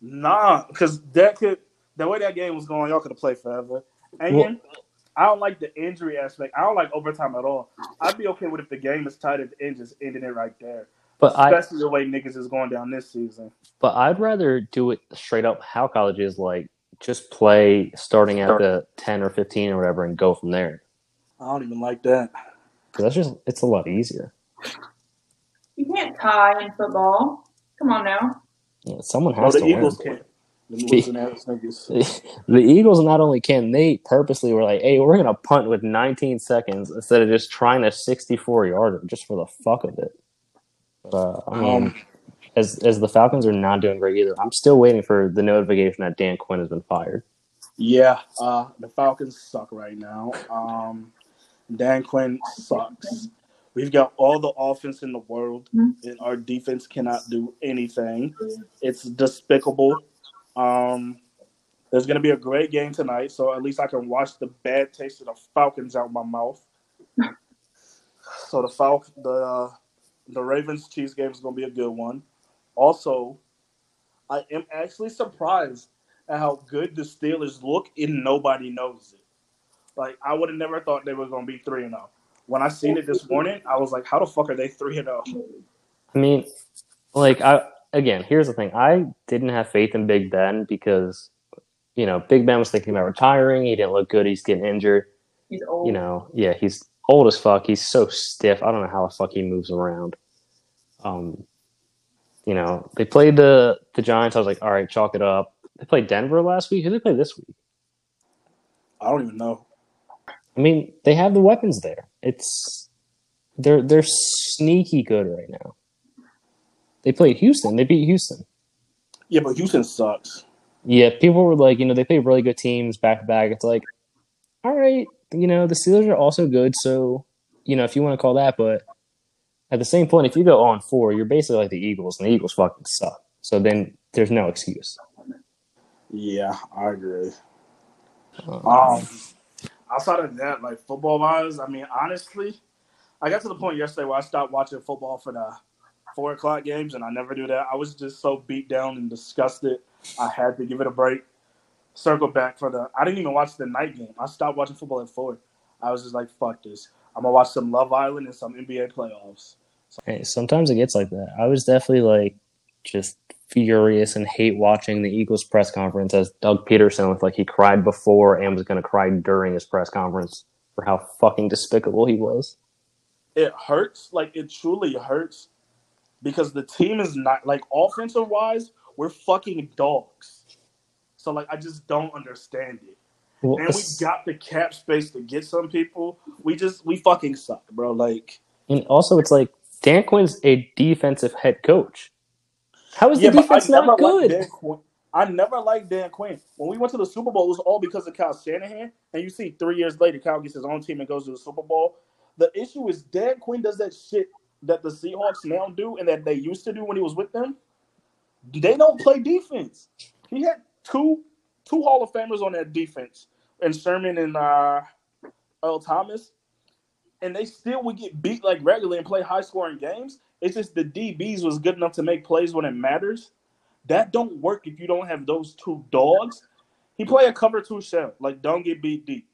Nah, because that could the way that game was going, y'all could have played forever. And Well- I don't like the injury aspect. I don't like overtime at all. I'd be okay with if the game is tied at the end, just ending it right there. But I Especially the way niggas is going down this season. but I'd rather do it straight up how college is like. Just play starting at the ten or fifteen or whatever, and go from there. I don't even like that. Because that's just it's a lot easier. You can't tie in football. Come on now. Yeah, someone Oh, has the to Eagles win. can't. Them losing ass niggas. the Eagles not only can they purposely were like, hey, we're gonna punt with 19 seconds instead of just trying a 64 yarder just for the fuck of it. But, uh, I mean, Um, as as the Falcons are not doing great either. I'm still waiting for the notification that Dan Quinn has been fired. Yeah, uh, the Falcons suck right now. Um, Dan Quinn sucks. We've got all the offense in the world, and our defense cannot do anything. It's despicable. Um, there's going to be a great game tonight, so at least I can wash the bad taste of the Falcons out my mouth. so the Fal- the uh, the Ravens Chiefs game is going to be a good one. Also, I am actually surprised at how good the Steelers look, and nobody knows it. Like I would have never thought they were going to be three and zero. When I seen it this morning, I was like, "How the fuck are they three and oh?" zero? I mean, like I again, here's the thing. I didn't have faith in Big Ben because you know Big Ben was thinking about retiring. He didn't look good. He's getting injured. He's old. You know, yeah, he's old as fuck. He's so stiff. I don't know how the fuck he moves around. Um, you know, they played the the Giants. I was like, all right, chalk it up. They played Denver last week. Who did they play this week? I don't even know. I mean, they have the weapons there. It's they're they're sneaky good right now. They played Houston. They beat Houston. Yeah, but Houston sucks. Yeah, people were like, you know, they play really good teams back to back. It's like, all right, you know, the Steelers are also good, so you know, if you want to call that, but at the same point, if you go on four, you're basically like the Eagles, and the Eagles fucking suck. So then there's no excuse. Yeah, I agree. Um, Um, outside of that, like football wise, I mean, honestly, I got to the point yesterday where I stopped watching football for the four o'clock games, and I never do that. I was just so beat down and disgusted. I had to give it a break. Circle back for the. I didn't even watch the night game. I stopped watching football at four. I was just like, "Fuck this." I'm gonna watch some Love Island and some NBA playoffs. Hey, sometimes it gets like that. I was definitely like just furious and hate watching the Eagles press conference as Doug Pederson looked like he cried before and was going to cry during his press conference for how fucking despicable he was. It hurts, like it truly hurts, because the team is not like offensive wise, we're fucking dogs. So like, I just don't understand it. Well, And we got the cap space to get some people. We just we fucking suck, bro. Like and also, it's like Dan Quinn's a defensive head coach. How is yeah, the but defense never not liked good? Dan Quinn. I never liked Dan Quinn. When we went to the Super Bowl, it was all because of Kyle Shanahan. And you see, three years later, Kyle gets his own team and goes to the Super Bowl. The issue is Dan Quinn does that shit that the Seahawks now do and that they used to do when he was with them. They don't play defense. He had two two Hall of Famers on that defense, and Sherman and uh, Earl Thomas, and they still would get beat like regularly and play high scoring games. It's just the DBs was good enough to make plays when it matters. That don't work if you don't have those two dogs. He play a cover two shell, like don't get beat deep.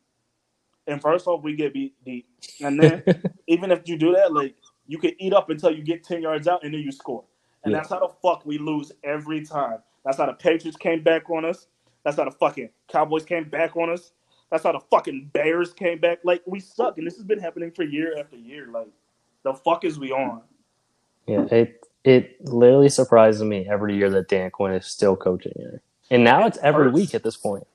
And first off, we get beat deep, and then even if you do that, like you can eat up until you get ten yards out, and then you score. And Yeah. that's how the fuck we lose every time. That's how the Patriots came back on us. That's how the fucking Cowboys came back on us. That's how the fucking Bears came back. Like we suck, and this has been happening for year after year. Like the fuck is we on? Yeah, it it literally surprises me every year that Dan Quinn is still coaching here. And now it's every hurts. week at this point.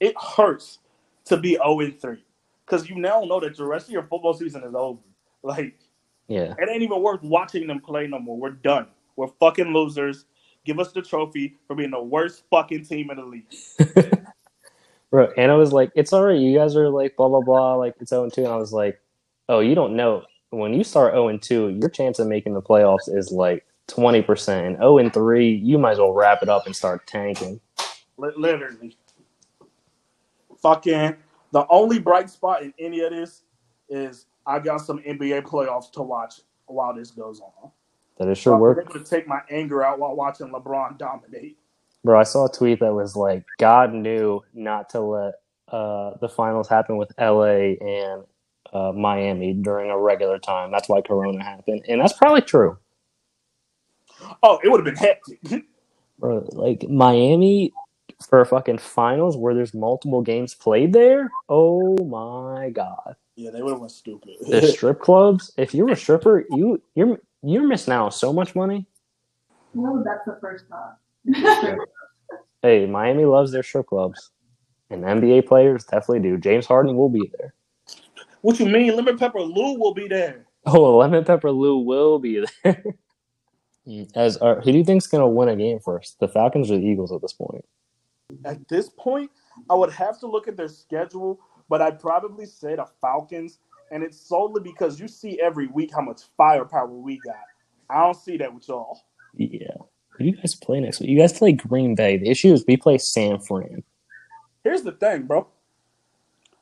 It hurts to be zero and three because you now know that the rest of your football season is over. Like Yeah. it ain't even worth watching them play no more. We're done. We're fucking losers. Give us the trophy for being the worst fucking team in the league. Bro, and I was like, it's all right. You guys are like, blah, blah, blah. Like, it's 0 2. And I was like, oh, you don't know. When you start 0 and 2, your chance of making the playoffs is like 20%. And 0 and 3, you might as well wrap it up and start tanking. Li- Literally. Fucking the only bright spot in any of this is I got some NBA playoffs to watch while this goes on. That is So sure I'm work. able to take my anger out while watching LeBron dominate. Bro, I saw a tweet that was like, God knew not to let uh, the finals happen with LA and uh, Miami during a regular time. That's why Corona happened. And that's probably true. Oh, it would have been hectic. Bro, like Miami for fucking finals where there's multiple games played there. Oh my god. yeah, they would have went stupid. The strip clubs, if you're a stripper, you you're you're missing out on so much money. No, that's the first thought. Hey, Miami loves their strip clubs. And NBA players definitely do. James Harden will be there. What you mean? Lemon Pepper Lou will be there. Oh, Lemon Pepper Lou will be there. Ez uh, who do you think's gonna win a game first? The Falcons or the Eagles at this point? At this point, I would have to look at their schedule, but I'd probably say the Falcons, and it's solely because you see every week how much firepower we got. I don't see that with y'all. Yeah. Who do you guys play next week? You guys play Green Bay. The issue is we play San Fran. Here's the thing, bro.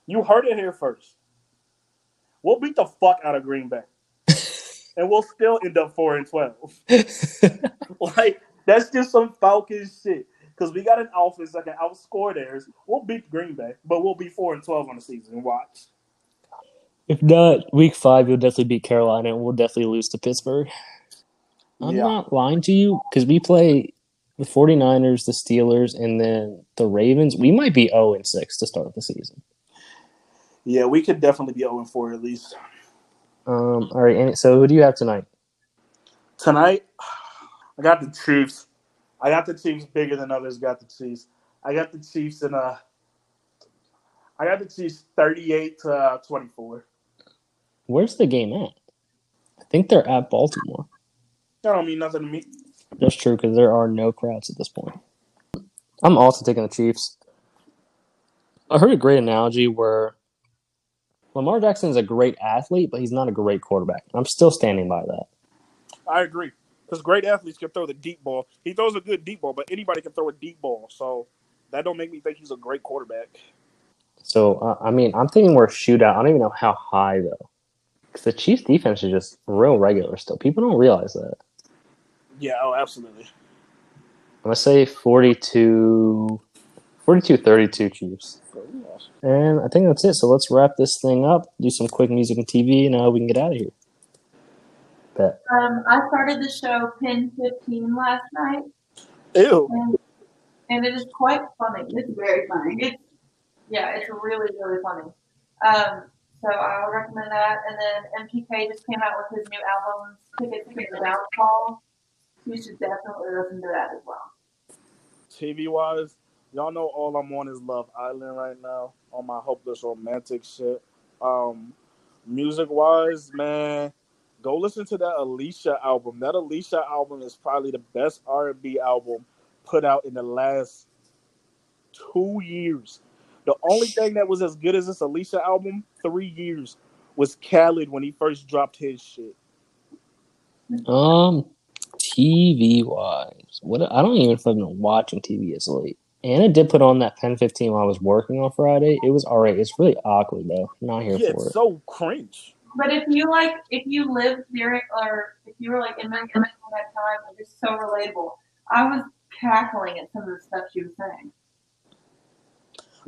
You heard it here first. We'll beat the fuck out of Green Bay. and we'll still end up four and twelve. like that's just some Falcons shit. Because we got an offense that can outscore theirs. We'll beat Green Bay, but we'll be four and twelve on the season. Watch. if not, week five, you'll definitely beat Carolina and we'll definitely lose to Pittsburgh. I'm Yeah. not lying to you because we play the 49ers, the Steelers, and then the Ravens. We might be 0 and 6 to start the season. Yeah, we could definitely be 0 and 4 at least. Um, all right. And so who do you have tonight? Tonight, I got the Chiefs. I got the Chiefs bigger than others got the Chiefs. I got the Chiefs in a. I got the Chiefs 38 to uh, 24. Where's the game at? I think they're at Baltimore. That don't mean nothing to me. That's true because there are no crowds at this point. I'm also taking the Chiefs. I heard a great analogy where Lamar Jackson is a great athlete, but he's not a great quarterback. I'm still standing by that. I agree. Because great athletes can throw the deep ball. He throws a good deep ball, but anybody can throw a deep ball. So that don't make me think he's a great quarterback. So uh, I mean, I'm thinking we're a shootout. I don't even know how high though, because the Chiefs' defense is just real regular still. People don't realize that. Yeah, oh, absolutely. I'm gonna say 42, 42-32 Chiefs. And I think that's it. So let's wrap this thing up. Do some quick music and TV, and uh, we can get out of here. Bet. Um, I started the show Pen 15 last night, Ew. and, and it is quite funny. It's very funny. It's yeah, it's really really funny. Um, so I would recommend that. And then MGK just came out with his new album, Ticket to the Downfall. You should definitely listen to that as well. TV wise, y'all know all I'm on is Love Island right now on my hopeless romantic shit. Um, music wise, man, go listen to that Alicia album. That Alicia album is probably the best R&B album put out in the last two years. The only thing that was as good as this Alicia album three years was Khalid when he first dropped his shit. Um, TV wise, what I don't even been watching TV as late. Anna did put on that Pen 15 while I was working on Friday. It was alright. It's really awkward though. I'm not here Yeah, for it's it. so cringe. But if you like, if you lived during, or if you were like in that in that time, it was so relatable. I was cackling at some of the stuff she was saying.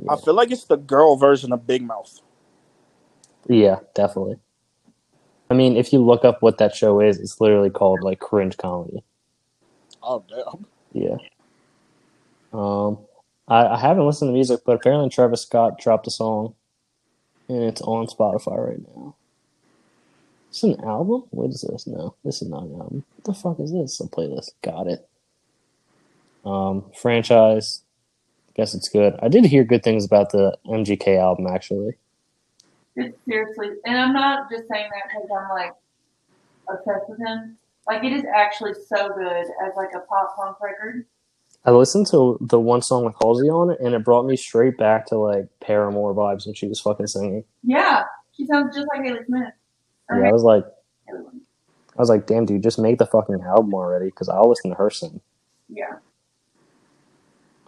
I feel like it's the girl version of Big Mouth. Yeah, definitely. I mean, if you look up what that show is, it's literally called like cringe comedy. Oh damn. Yeah. Um, I, I haven't listened to music, but apparently Travis Scott dropped a song, and it's on Spotify right now. It's an album. What is this? No, this is not an album. What the fuck is this? A playlist. Got it. Um, franchise. Guess it's good. I did hear good things about the MGK album actually. It's seriously, and I'm not just saying that because I'm like obsessed with him. Like it is actually so good as like a pop punk record. I listened to the one song with Halsey on it, and it brought me straight back to like Paramore vibes when she was fucking singing. Yeah, she sounds just like Haley Smith. Or Yeah, I was like, I was like, damn, dude, just make the fucking album already, because I'll listen to her sing. Yeah.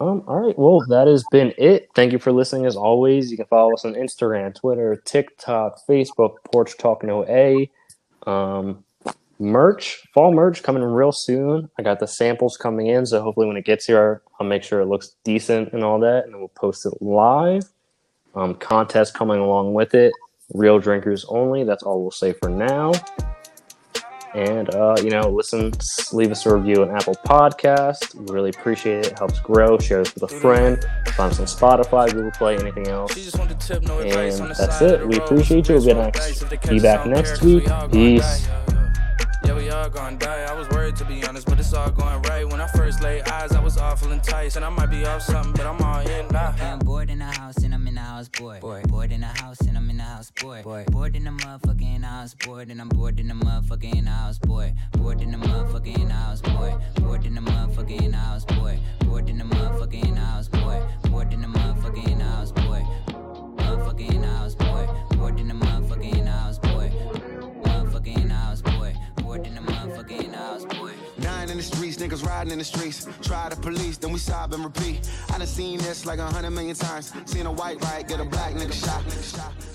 Um, all right, well, that has been it. Thank you for listening. As always, you can follow us on Instagram, Twitter, TikTok, Facebook, Porch Talk No A. Um, merch, fall merch coming real soon. I got the samples coming in, so hopefully when it gets here, I'll make sure it looks decent and all that, and then we'll post it live. Um, contest coming along with it. Real drinkers only. That's all we'll say for now. And uh, you know, listen, leave us a review on Apple Podcast. We really appreciate it. It helps grow. Share this with a friend. Find us on Spotify, Google Play, anything else. She just want to tip, no And that's it. We appreciate you. We'll be Roll next- dice if they be back next care, 'cause we week. Peace. Yeah, we all gonna die. I was worried to be honest, but it's all going right. When I first laid eyes, I was awful enticed. And I might be off something, but I'm all in now. I'm bored in the house and I'm in the house, bored. Bored, bored in the house and I'm in the house, bored. Bored, bored in the motherfucking house, bored. And I'm bored in the motherfucking house, bored. Bored in the motherfucking house, bored. Bored in the motherfucking house, bored. Bored in the motherfucking house, bored. Bored in the motherfucking house, bored. Motherfucking house. Bored niggas riding in the streets. Try the police, then we sob and repeat. I done seen this like a hundred million times. Seen a white light get a black nigga shot.